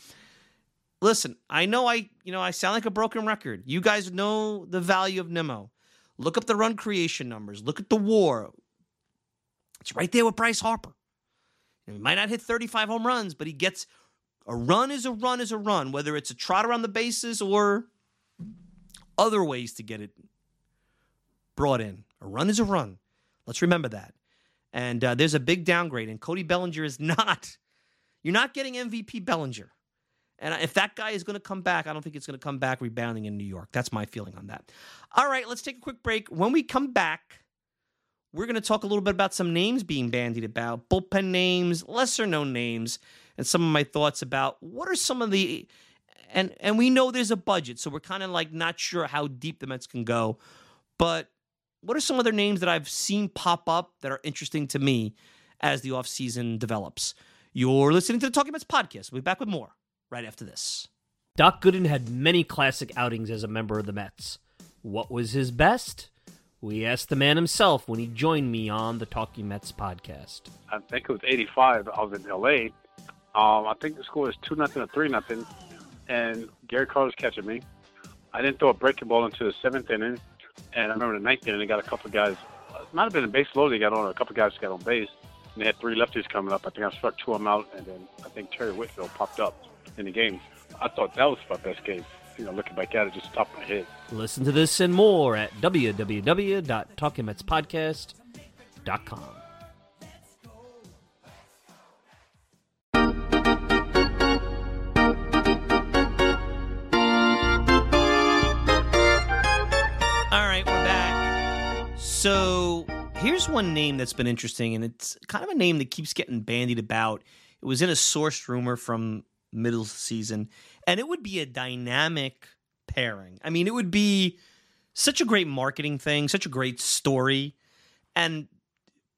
listen, I know I, you know, I sound like a broken record. You guys know the value of Nimmo. Look up the run creation numbers. Look at the WAR. It's right there with Bryce Harper. he might not hit 35 home runs, but he gets a run is a run is a run, whether it's a trot around the bases or other ways to get it brought in. A run is a run. Let's remember that. And uh, there's a big downgrade, and Cody Bellinger is not. You're not getting MVP Bellinger. And if that guy is going to come back, I don't think it's going to come back rebounding in New York. That's my feeling on that. All right, let's take a quick break. When we come back, we're going to talk a little bit about some names being bandied about, bullpen names, lesser known names, and some of my thoughts about what are some of the and and we know there's a budget, so we're kind of like not sure how deep the Mets can go, but what are some other names that I've seen pop up that are interesting to me as the offseason develops? You're listening to the Talking Mets podcast. We'll be back with more right after this. Doc Gooden had many classic outings as a member of the Mets. What was his best? We asked the man himself when he joined me on the Talking Mets podcast. I think it was 85. I was in LA. Um, I think the score was 2 nothing or 3 nothing, and Gary Carter's catching me. I didn't throw a breaking ball into the seventh inning. And I remember the ninth inning, they got a couple of guys. It might have been a base load they got on, or a couple of guys got on base. And they had three lefties coming up. I think I struck two of them out, and then I think Terry Whitfield popped up in the game. I thought that was my best game. You know, looking back at it, just top of my head. Listen to this and more at www.talkingmetspodcast.com. All right, we're back. So here's one name that's been interesting, and it's kind of a name that keeps getting bandied about. It was in a sourced rumor from middle season, and it would be a dynamic pairing. I mean, it would be such a great marketing thing, such a great story, and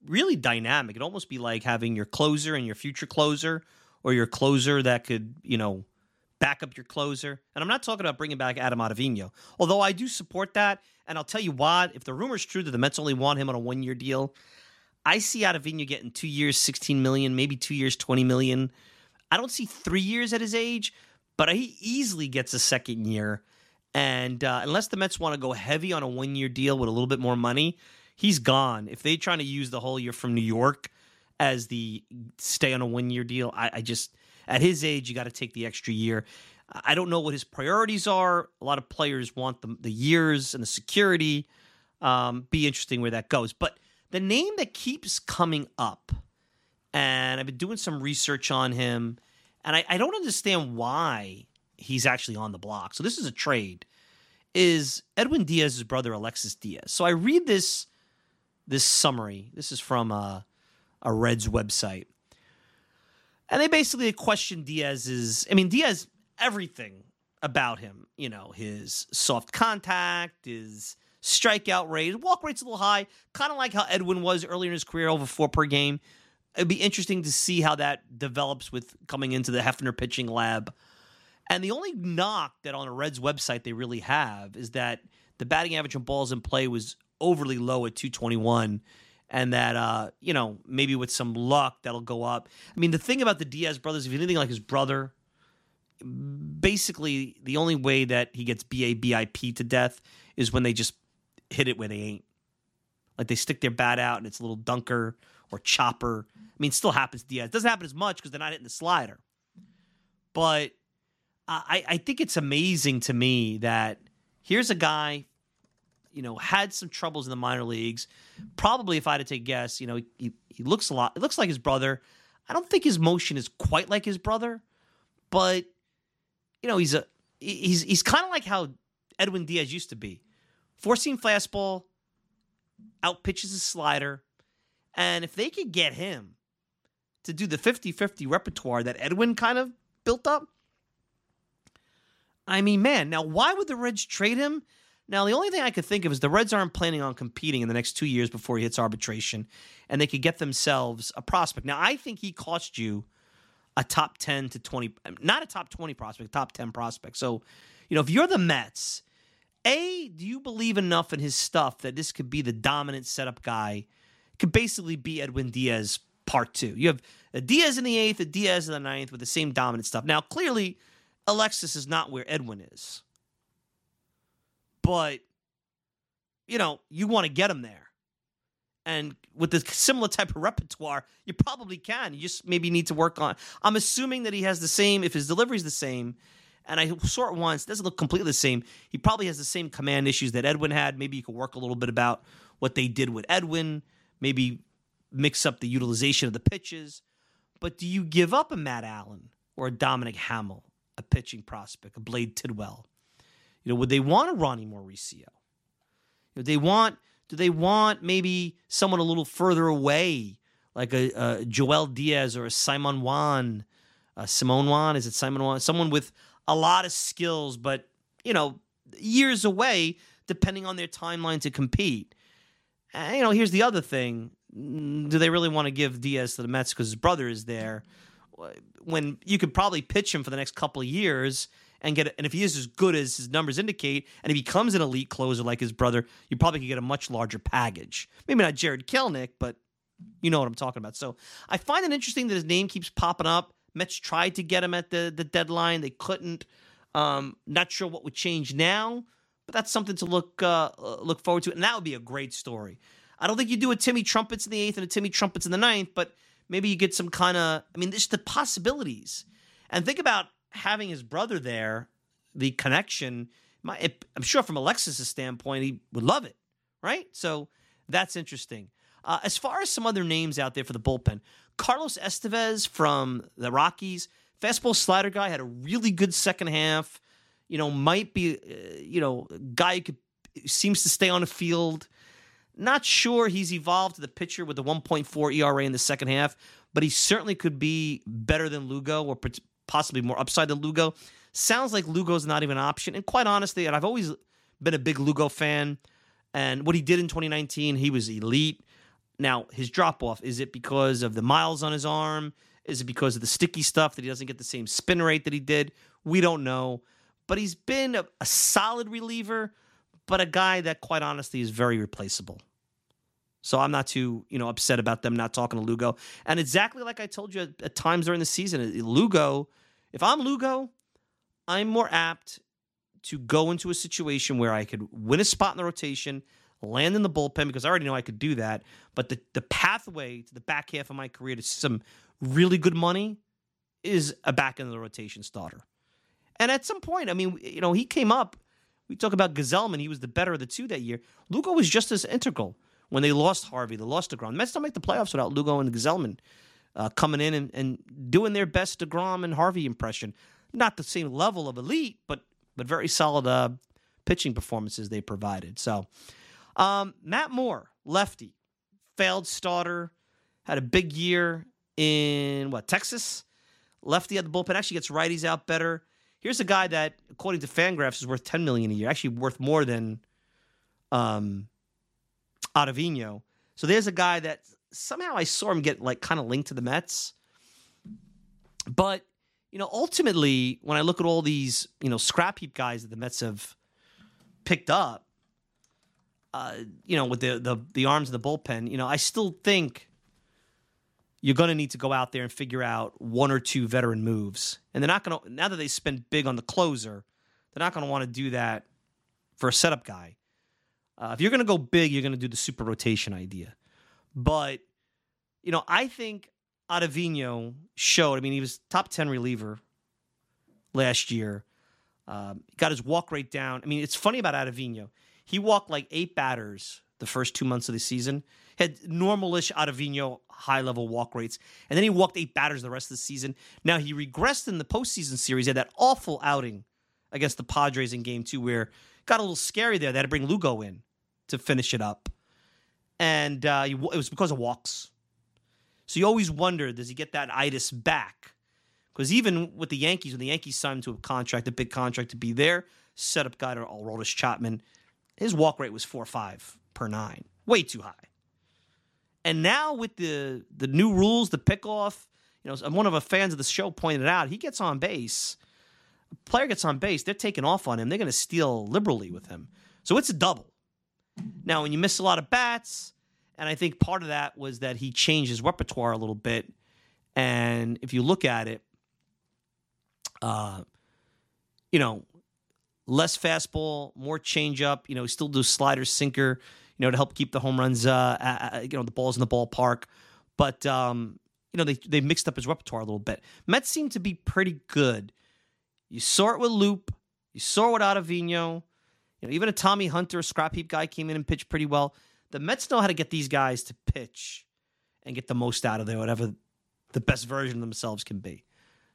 really dynamic. It'd almost be like having your closer and your future closer, or your closer that could, you know, back up your closer. And I'm not talking about bringing back Adam Ottavino, although I do support that. And I'll tell you what, if the rumor's true that the Mets only want him on a one year deal, I see Ottavino getting two years, 16 million, maybe two years, 20 million. I don't see three years at his age, but he easily gets a second year. And uh, unless the Mets want to go heavy on a one year deal with a little bit more money, he's gone. If they're trying to use the whole year from New York as the stay on a one year deal, I, I just, at his age, you got to take the extra year. I don't know what his priorities are. A lot of players want the, the years and the security. Um, be interesting where that goes. But the name that keeps coming up, and I've been doing some research on him, and I, I don't understand why he's actually on the block. So this is a trade. Is Edwin Diaz's brother Alexis Diaz? So I read this this summary. This is from a, a Reds website, and they basically question Diaz's. I mean, Diaz everything about him. You know, his soft contact, his strikeout rate, walk rate's a little high, kind of like how Edwin was earlier in his career, over four per game. It'd be interesting to see how that develops with coming into the Hefner pitching lab. And the only knock that on a Reds website they really have is that the batting average on balls in play was overly low at 221 and that uh, you know maybe with some luck that'll go up. I mean, the thing about the Diaz brothers, if you're anything like his brother, basically the only way that he gets BABIP to death is when they just hit it where they ain't. Like they stick their bat out and it's a little dunker or chopper. I mean, still happens to Diaz. Doesn't happen as much because they're not hitting the slider. But I, I think it's amazing to me that here's a guy, you know, had some troubles in the minor leagues. Probably, if I had to take a guess, you know, he, he looks a lot. It looks like his brother. I don't think his motion is quite like his brother, but you know, he's a he's he's kind of like how Edwin Diaz used to be. Four seam fastball, out pitches his slider. And if they could get him to do the 50 50 repertoire that Edwin kind of built up, I mean, man, now why would the Reds trade him? Now, the only thing I could think of is the Reds aren't planning on competing in the next two years before he hits arbitration, and they could get themselves a prospect. Now, I think he cost you a top 10 to 20, not a top 20 prospect, top 10 prospect. So, you know, if you're the Mets, A, do you believe enough in his stuff that this could be the dominant setup guy? Could basically be Edwin Diaz part two. You have a Diaz in the eighth, a Diaz in the ninth with the same dominant stuff. Now, clearly, Alexis is not where Edwin is. But, you know, you want to get him there. And with the similar type of repertoire, you probably can. You just maybe need to work on. I'm assuming that he has the same, if his delivery is the same, and I saw it once, doesn't look completely the same. He probably has the same command issues that Edwin had. Maybe you could work a little bit about what they did with Edwin, maybe mix up the utilization of the pitches. But do you give up a Matt Allan or a Dominic Hamel, a pitching prospect, a Blade Tidwell? You know, would they want a Ronnie Mauricio? You know, they want do they want maybe someone a little further away, like a, a Joel Diaz or a Simon Juan, uh, Simone Juan? Is it Simon Juan? Someone with a lot of skills, but you know, years away, depending on their timeline to compete. And, you know, here's the other thing: do they really want to give Diaz to the Mets because his brother is there? When you could probably pitch him for the next couple of years and get, and if he is as good as his numbers indicate, and he becomes an elite closer like his brother, you probably could get a much larger package. Maybe not Jarred Kelenic, but you know what I'm talking about. So I find it interesting that his name keeps popping up. Mets tried to get him at the the deadline, they couldn't. Um, not sure what would change now, but that's something to look uh, look forward to, and that would be a great story. I don't think you do a Timmy Trumpets in the eighth and a Timmy Trumpets in the ninth, but maybe you get some kind of. I mean, there's the possibilities, and think about having his brother there, the connection. My, it, I'm sure from Alexis's standpoint, he would love it, right? So that's interesting. Uh, as far as some other names out there for the bullpen, Carlos Estevez from the Rockies, fastball slider guy, had a really good second half. You know, might be, uh, you know, guy could, seems to stay on the field. Not sure he's evolved to the pitcher with the 1.4 ERA in the second half, but he certainly could be better than Lugo or possibly more upside than Lugo. Sounds like Lugo's not even an option. And quite honestly, and I've always been a big Lugo fan. And what he did in 2019, he was elite. Now, his drop off, is it because of the miles on his arm? Is it because of the sticky stuff that he doesn't get the same spin rate that he did? We don't know. But he's been a, a solid reliever, but a guy that, quite honestly, is very replaceable. So I'm not too, you know, upset about them not talking to Lugo. And exactly like I told you at, at times during the season, Lugo, if I'm Lugo, I'm more apt to go into a situation where I could win a spot in the rotation, land in the bullpen because I already know I could do that. But the, the pathway to the back half of my career to some really good money is a back end of the rotation starter. And at some point, I mean, you know, he came up. We talk about Gsellman. He was the better of the two that year. Lugo was just as integral when they lost Harvey, they lost DeGrom. The Mets don't make the playoffs without Lugo and Gsellman uh, coming in and, and doing their best DeGrom and Harvey impression. Not the same level of elite, but but very solid uh, pitching performances they provided. So, um, Matt Moore, lefty, failed starter, had a big year in what Texas. Lefty at the bullpen actually gets righties out better. Here's a guy that, according to Fangraphs, is worth 10 million a year. Actually, worth more than um, Ottavino. So there's a guy that somehow I saw him get like kind of linked to the Mets. But you know, ultimately, when I look at all these, you know, scrap heap guys that the Mets have picked up, uh, you know, with the the the arms of the bullpen, you know, I still think you're going to need to go out there and figure out one or two veteran moves. And they're not going to now that they spend big on the closer, they're not going to want to do that for a setup guy. Uh, if you're going to go big, you're going to do the super rotation idea. But you know, I think Ottavino showed. I mean, he was top ten reliever last year. Um, got his walk rate down. I mean, it's funny about Ottavino. He walked like eight batters the first two months of the season. Had normalish Ottavino high level walk rates, and then he walked eight batters the rest of the season. Now he regressed in the postseason series. He had that awful outing against the Padres in Game Two, where got a little scary there. They had to bring Lugo in to finish it up, and uh, it was because of walks. So you always wonder, does he get that itis back? Because even with the Yankees, when the Yankees signed him to a contract, a big contract to be there, setup guy to Aroldis Chapman, his walk rate was four or five per nine, way too high. And now with the the new rules, the pickoff, you know, one of the fans of the show pointed out, he gets on base. A player gets on base, they're taking off on him. They're going to steal liberally with him. So it's a double. Now, when you miss a lot of bats, and I think part of that was that he changed his repertoire a little bit. And if you look at it, uh, you know, less fastball, more changeup. You know, he still does slider, sinker. Know, to help keep the home runs. Uh, you know, the balls in the ballpark. But um, you know, they they mixed up his repertoire a little bit. Mets seem to be pretty good. You saw it with Loup. You saw it with Ottavino. You know, even a Tommy Hunter, a scrap heap guy, came in and pitched pretty well. The Mets know how to get these guys to pitch and get the most out of their whatever the best version of themselves can be.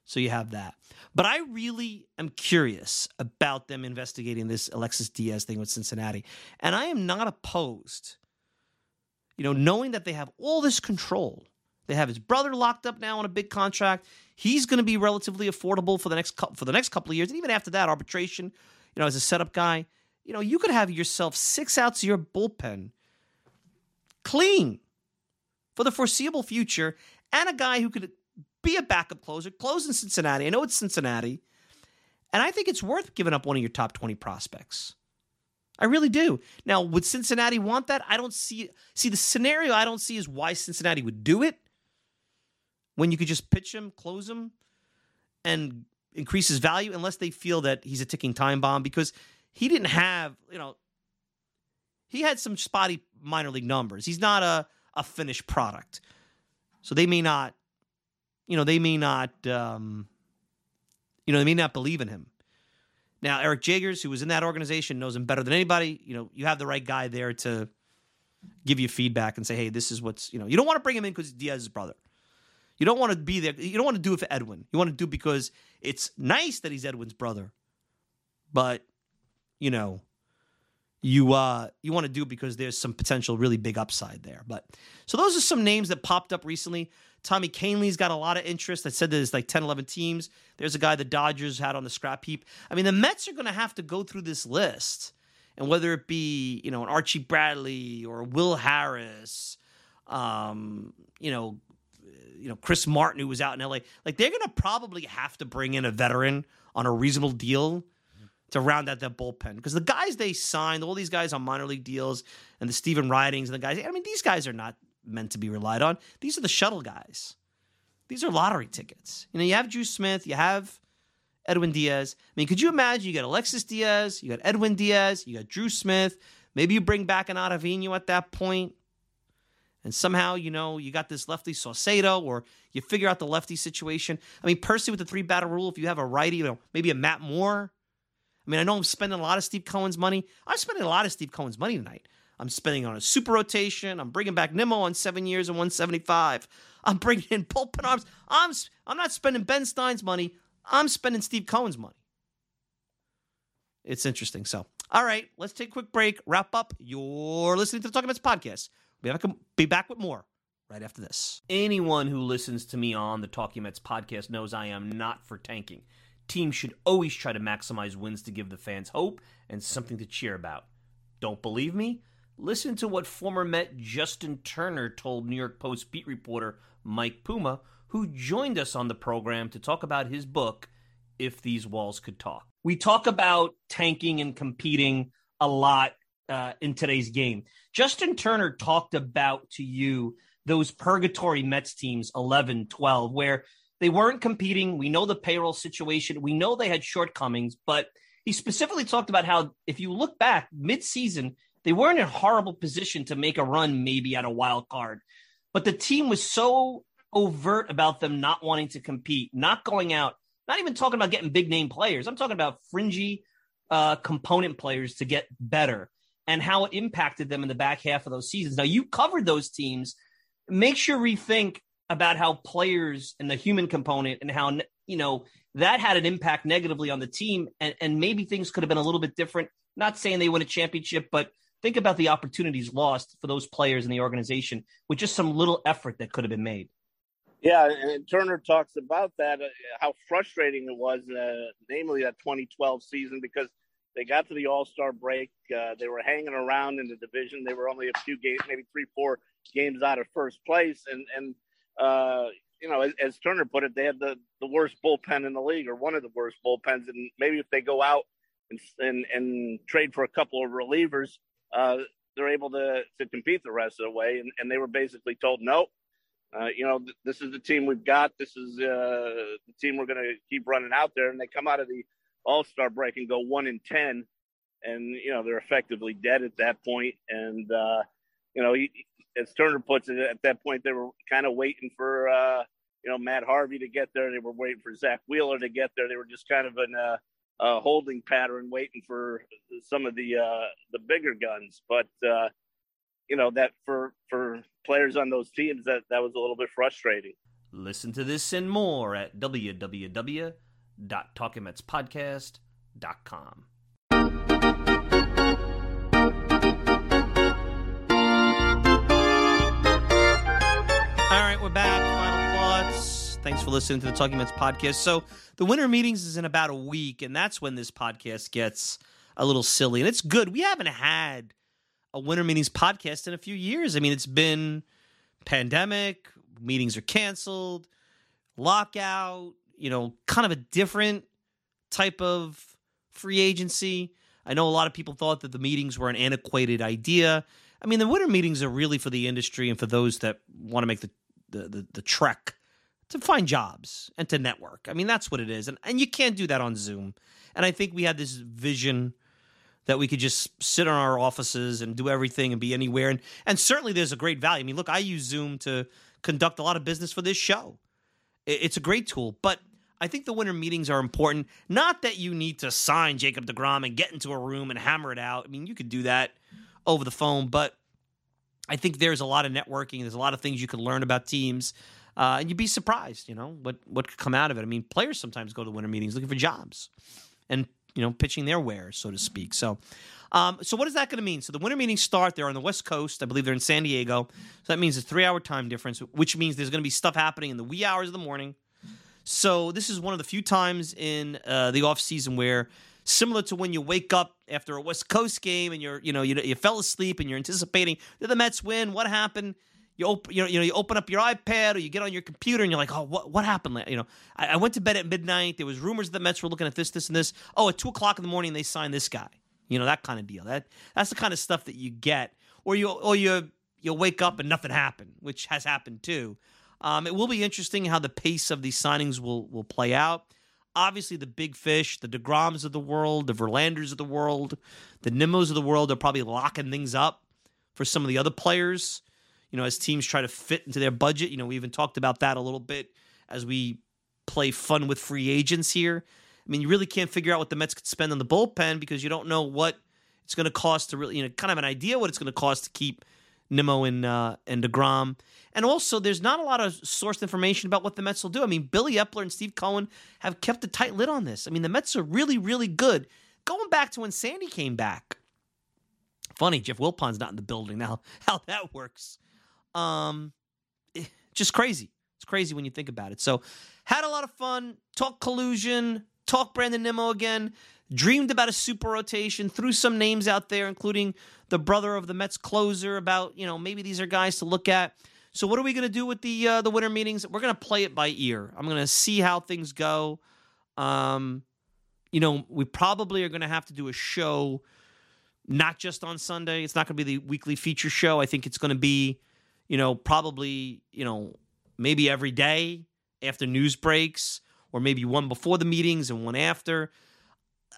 So you have that. But I really am curious about them investigating this Alexis Diaz thing with Cincinnati. And I am not opposed, you know, knowing that they have all this control. They have his brother locked up now on a big contract. He's going to be relatively affordable for the next for the next couple of years, and even after that, arbitration. You know, as a setup guy, you know, you could have yourself six outs of your bullpen clean for the foreseeable future and a guy who could be a backup closer, close in Cincinnati. I know it's Cincinnati. And I think it's worth giving up one of your top 20 prospects. I really do. Now, would Cincinnati want that? I don't see see the scenario I don't see is why Cincinnati would do it when you could just pitch him, close him, and increase his value unless they feel that he's a ticking time bomb because he didn't have, you know, he had some spotty minor league numbers. He's not a, a finished product. So they may not, you know, they may not, um, you know, they may not believe in him. Now, Eric Jagers, who was in that organization, knows him better than anybody. You know, you have the right guy there to give you feedback and say, hey, this is what's, you know, you don't want to bring him in because Diaz's brother. You don't want to be there. You don't want to do it for Edwin. You want to do it because it's nice that he's Edwin's brother. But, you know, you uh you want to do it because there's some potential really big upside there. But so those are some names that popped up recently. Tommy Kahnle's got a lot of interest. I said there's like 10, 11 teams. There's a guy the Dodgers had on the scrap heap. I mean, the Mets are going to have to go through this list. And whether it be, you know, an Archie Bradley or Will Harris, um, you know, you know, Chris Martin, who was out in LA, like they're going to probably have to bring in a veteran on a reasonable deal to round out that bullpen. Because the guys they signed, all these guys on minor league deals, and the Stephen Ridings and the guys, I mean, these guys are not meant to be relied on. These are the shuttle guys. These are lottery tickets. You know, you have Drew Smith, you have Edwin Diaz. I mean, could you imagine you got Alexis Diaz, you got Edwin Diaz, you got Drew Smith. Maybe you bring back an Ottavino at that point, and somehow you know you got this lefty Saucedo, or you figure out the lefty situation. I mean, Percy with the three batter rule. If you have a righty, you know, maybe a Matt Moore. I mean, I know I'm spending a lot of Steve Cohen's money. I'm spending a lot of Steve Cohen's money tonight. I'm spending on a super rotation. I'm bringing back Nimmo on seven years and 175. I'm bringing in bullpen arms. I'm I'm not spending Ben Stein's money. I'm spending Steve Cohen's money. It's interesting. So, all right, let's take a quick break. Wrap up. You're listening to the Talking Mets podcast. We'll be back, be back with more right after this. Anyone who listens to me on the Talking Mets podcast knows I am not for tanking. Teams should always try to maximize wins to give the fans hope and something to cheer about. Don't believe me? Listen to what former Met Justin Turner told New York Post beat reporter Mike Puma, who joined us on the program to talk about his book, If These Walls Could Talk. We talk about tanking and competing a lot uh, in today's game. Justin Turner talked about to you those purgatory Mets teams, 11, 12, where they weren't competing. We know the payroll situation. We know they had shortcomings, but he specifically talked about how if you look back mid-season, they weren't in a horrible position to make a run maybe at a wild card. But the team was so overt about them not wanting to compete, not going out, not even talking about getting big name players. I'm talking about fringy uh, component players to get better and how it impacted them in the back half of those seasons. Now, you covered those teams. Make sure rethink about how players and the human component and how you know that had an impact negatively on the team and, and maybe things could have been a little bit different not saying they win a championship but think about the opportunities lost for those players in the organization with just some little effort that could have been made. Yeah and turner talks about that uh, how frustrating it was uh, namely that 2012 season because they got to the all-star break uh, they were hanging around in the division. They were only a few games maybe three four games out of first place. And and uh, you know, as, as, Turner put it, they had the, the worst bullpen in the league, or one of the worst bullpens. And maybe if they go out and and, and trade for a couple of relievers, uh, they're able to to compete the rest of the way. And, and they were basically told, no, uh, you know, th- this is the team we've got. This is uh, the team we're going to keep running out there. And they come out of the All Star break and go one in ten, and you know they're effectively dead at that point. And uh, you know, he, as Turner puts it, at that point they were kind of waiting for uh, you know Matt Harvey to get there. They were waiting for Zack Wheeler to get there. They were just kind of in a, a holding pattern, waiting for some of the uh, the bigger guns. But uh, you know that for for players on those teams, that that was a little bit frustrating. Listen to this and more at www.talkingmetspodcast.com. All right, we're back. Final thoughts. Thanks for listening to the Talking Mets podcast. So, the winter meetings is in about a week, and that's when this podcast gets a little silly. And it's good. We haven't had a winter meetings podcast in a few years. I mean, it's been pandemic, meetings are canceled, lockout, you know, kind of a different type of free agency. I know a lot of people thought that the meetings were an antiquated idea. I mean, the winter meetings are really for the industry and for those that want to make the the, the, the trek to find jobs and to network. I mean, that's what it is. And, and you can't do that on Zoom. And I think we had this vision that we could just sit in our offices and do everything and be anywhere. And and certainly there's a great value. I mean, look, I use Zoom to conduct a lot of business for this show. It's a great tool, but I think the winter meetings are important. Not that you need to sign Jacob DeGrom and get into a room and hammer it out. I mean, you could do that over the phone, but I think there's a lot of networking. There's a lot of things you could learn about teams, uh, and you'd be surprised, you know, what what could come out of it. I mean, players sometimes go to winter meetings looking for jobs, and you know, pitching their wares, so to speak. So, um, so what is that going to mean? So the winter meetings start. They're on the West Coast. I believe they're in San Diego. So that means a three-hour time difference, which means there's going to be stuff happening in the wee hours of the morning. So this is one of the few times in uh, the off season where, similar to when you wake up after a West Coast game and you're, you know, you, you fell asleep and you're anticipating did the Mets win? What happened? You open, you know, you know, you open up your iPad or you get on your computer and you're like, oh, what, what happened? You know, I, I went to bed at midnight. There was rumors that the Mets were looking at this, this, and this. Oh, at two o'clock in the morning they signed this guy. You know, that kind of deal. That that's the kind of stuff that you get, or you or you you'll wake up and nothing happened, which has happened too. Um, it will be interesting how the pace of these signings will will play out. Obviously, the big fish, the Degroms of the world, the Verlanders of the world, the Nimmos of the world are probably locking things up for some of the other players. You know, as teams try to fit into their budget. You know, we even talked about that a little bit as we play fun with free agents here. I mean, you really can't figure out what the Mets could spend on the bullpen because you don't know what it's going to cost to really, you know, kind of an idea what it's going to cost to keep Nimmo and uh, and Degrom. And also, there's not a lot of sourced information about what the Mets will do. I mean, Billy Eppler and Steve Cohen have kept a tight lid on this. I mean, the Mets are really, really good. Going back to when Sandy came back. Funny, Jeff Wilpon's not in the building now. How that works. Um, eh, just crazy. It's crazy when you think about it. So, had a lot of fun. Talk collusion. Talk Brandon Nimmo again. Dreamed about a super rotation. Threw some names out there, including the brother of the Mets closer. About you know maybe these are guys to look at. So what are we going to do with the uh, the winter meetings? We're going to play it by ear. I'm going to see how things go. Um, you know, we probably are going to have to do a show not just on Sunday. It's not going to be the weekly feature show. I think it's going to be, you know, probably, you know, maybe every day after news breaks or maybe one before the meetings and one after.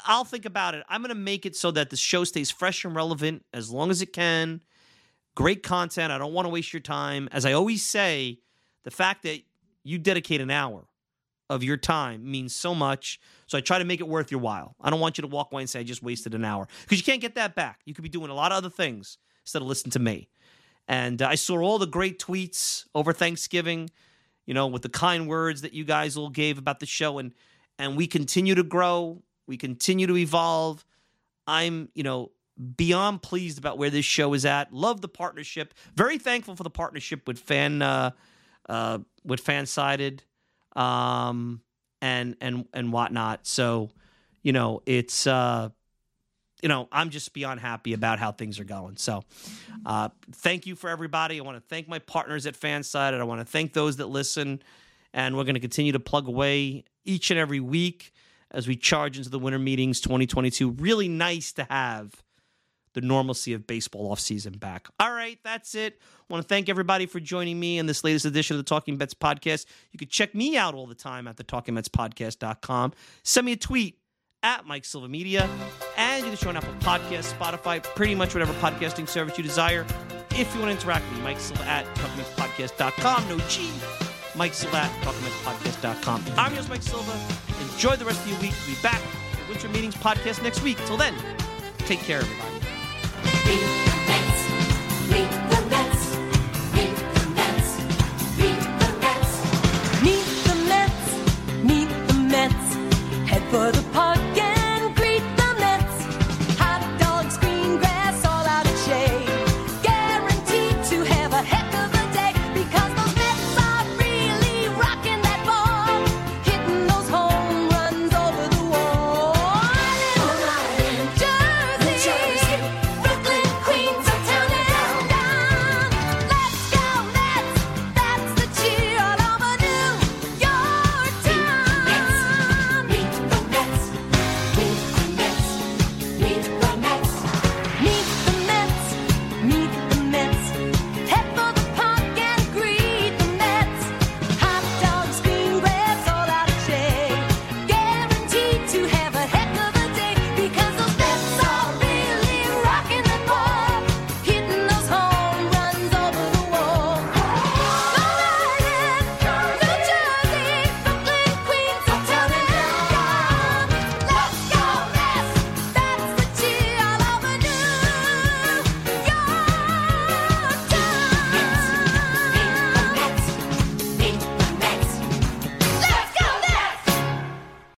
I'll think about it. I'm going to make it so that the show stays fresh and relevant as long as it can. Great content. I don't want to waste your time. As I always say, the fact that you dedicate an hour of your time means so much. So I try to make it worth your while. I don't want you to walk away and say I just wasted an hour because you can't get that back. You could be doing a lot of other things instead of listening to me. And uh, I saw all the great tweets over Thanksgiving, you know, with the kind words that you guys all gave about the show and and we continue to grow, we continue to evolve. I'm, you know, beyond pleased about where this show is at. Love the partnership. Very thankful for the partnership with fan uh, uh, with Fansided um, and and and whatnot. So, you know, it's uh, you know, I'm just beyond happy about how things are going. So, uh, thank you for everybody. I want to thank my partners at Fansided. I want to thank those that listen, and we're going to continue to plug away each and every week as we charge into the winter meetings 2022. Really nice to have the normalcy of baseball offseason back. All right, that's it. I want to thank everybody for joining me in this latest edition of the Talking Mets podcast. You can check me out all the time at the talkingmetspodcast.com. Send me a tweet at Mike Silva Media, find it. Show on Apple Podcasts, Spotify, pretty much whatever podcasting service you desire. If you want to interact with me, Mike Silva at talkingmetspodcast.com. No G. Mike Silva at talkingmetspodcast.com. I'm yours, Mike Silva. Enjoy the rest of your week. We'll be back at Winter Meetings Podcast next week. Till then, take care, everybody. Beat the Mets. Beat the Mets. Beat the Mets. Beat the Mets. Meet the Mets. Meet the Mets. Head for the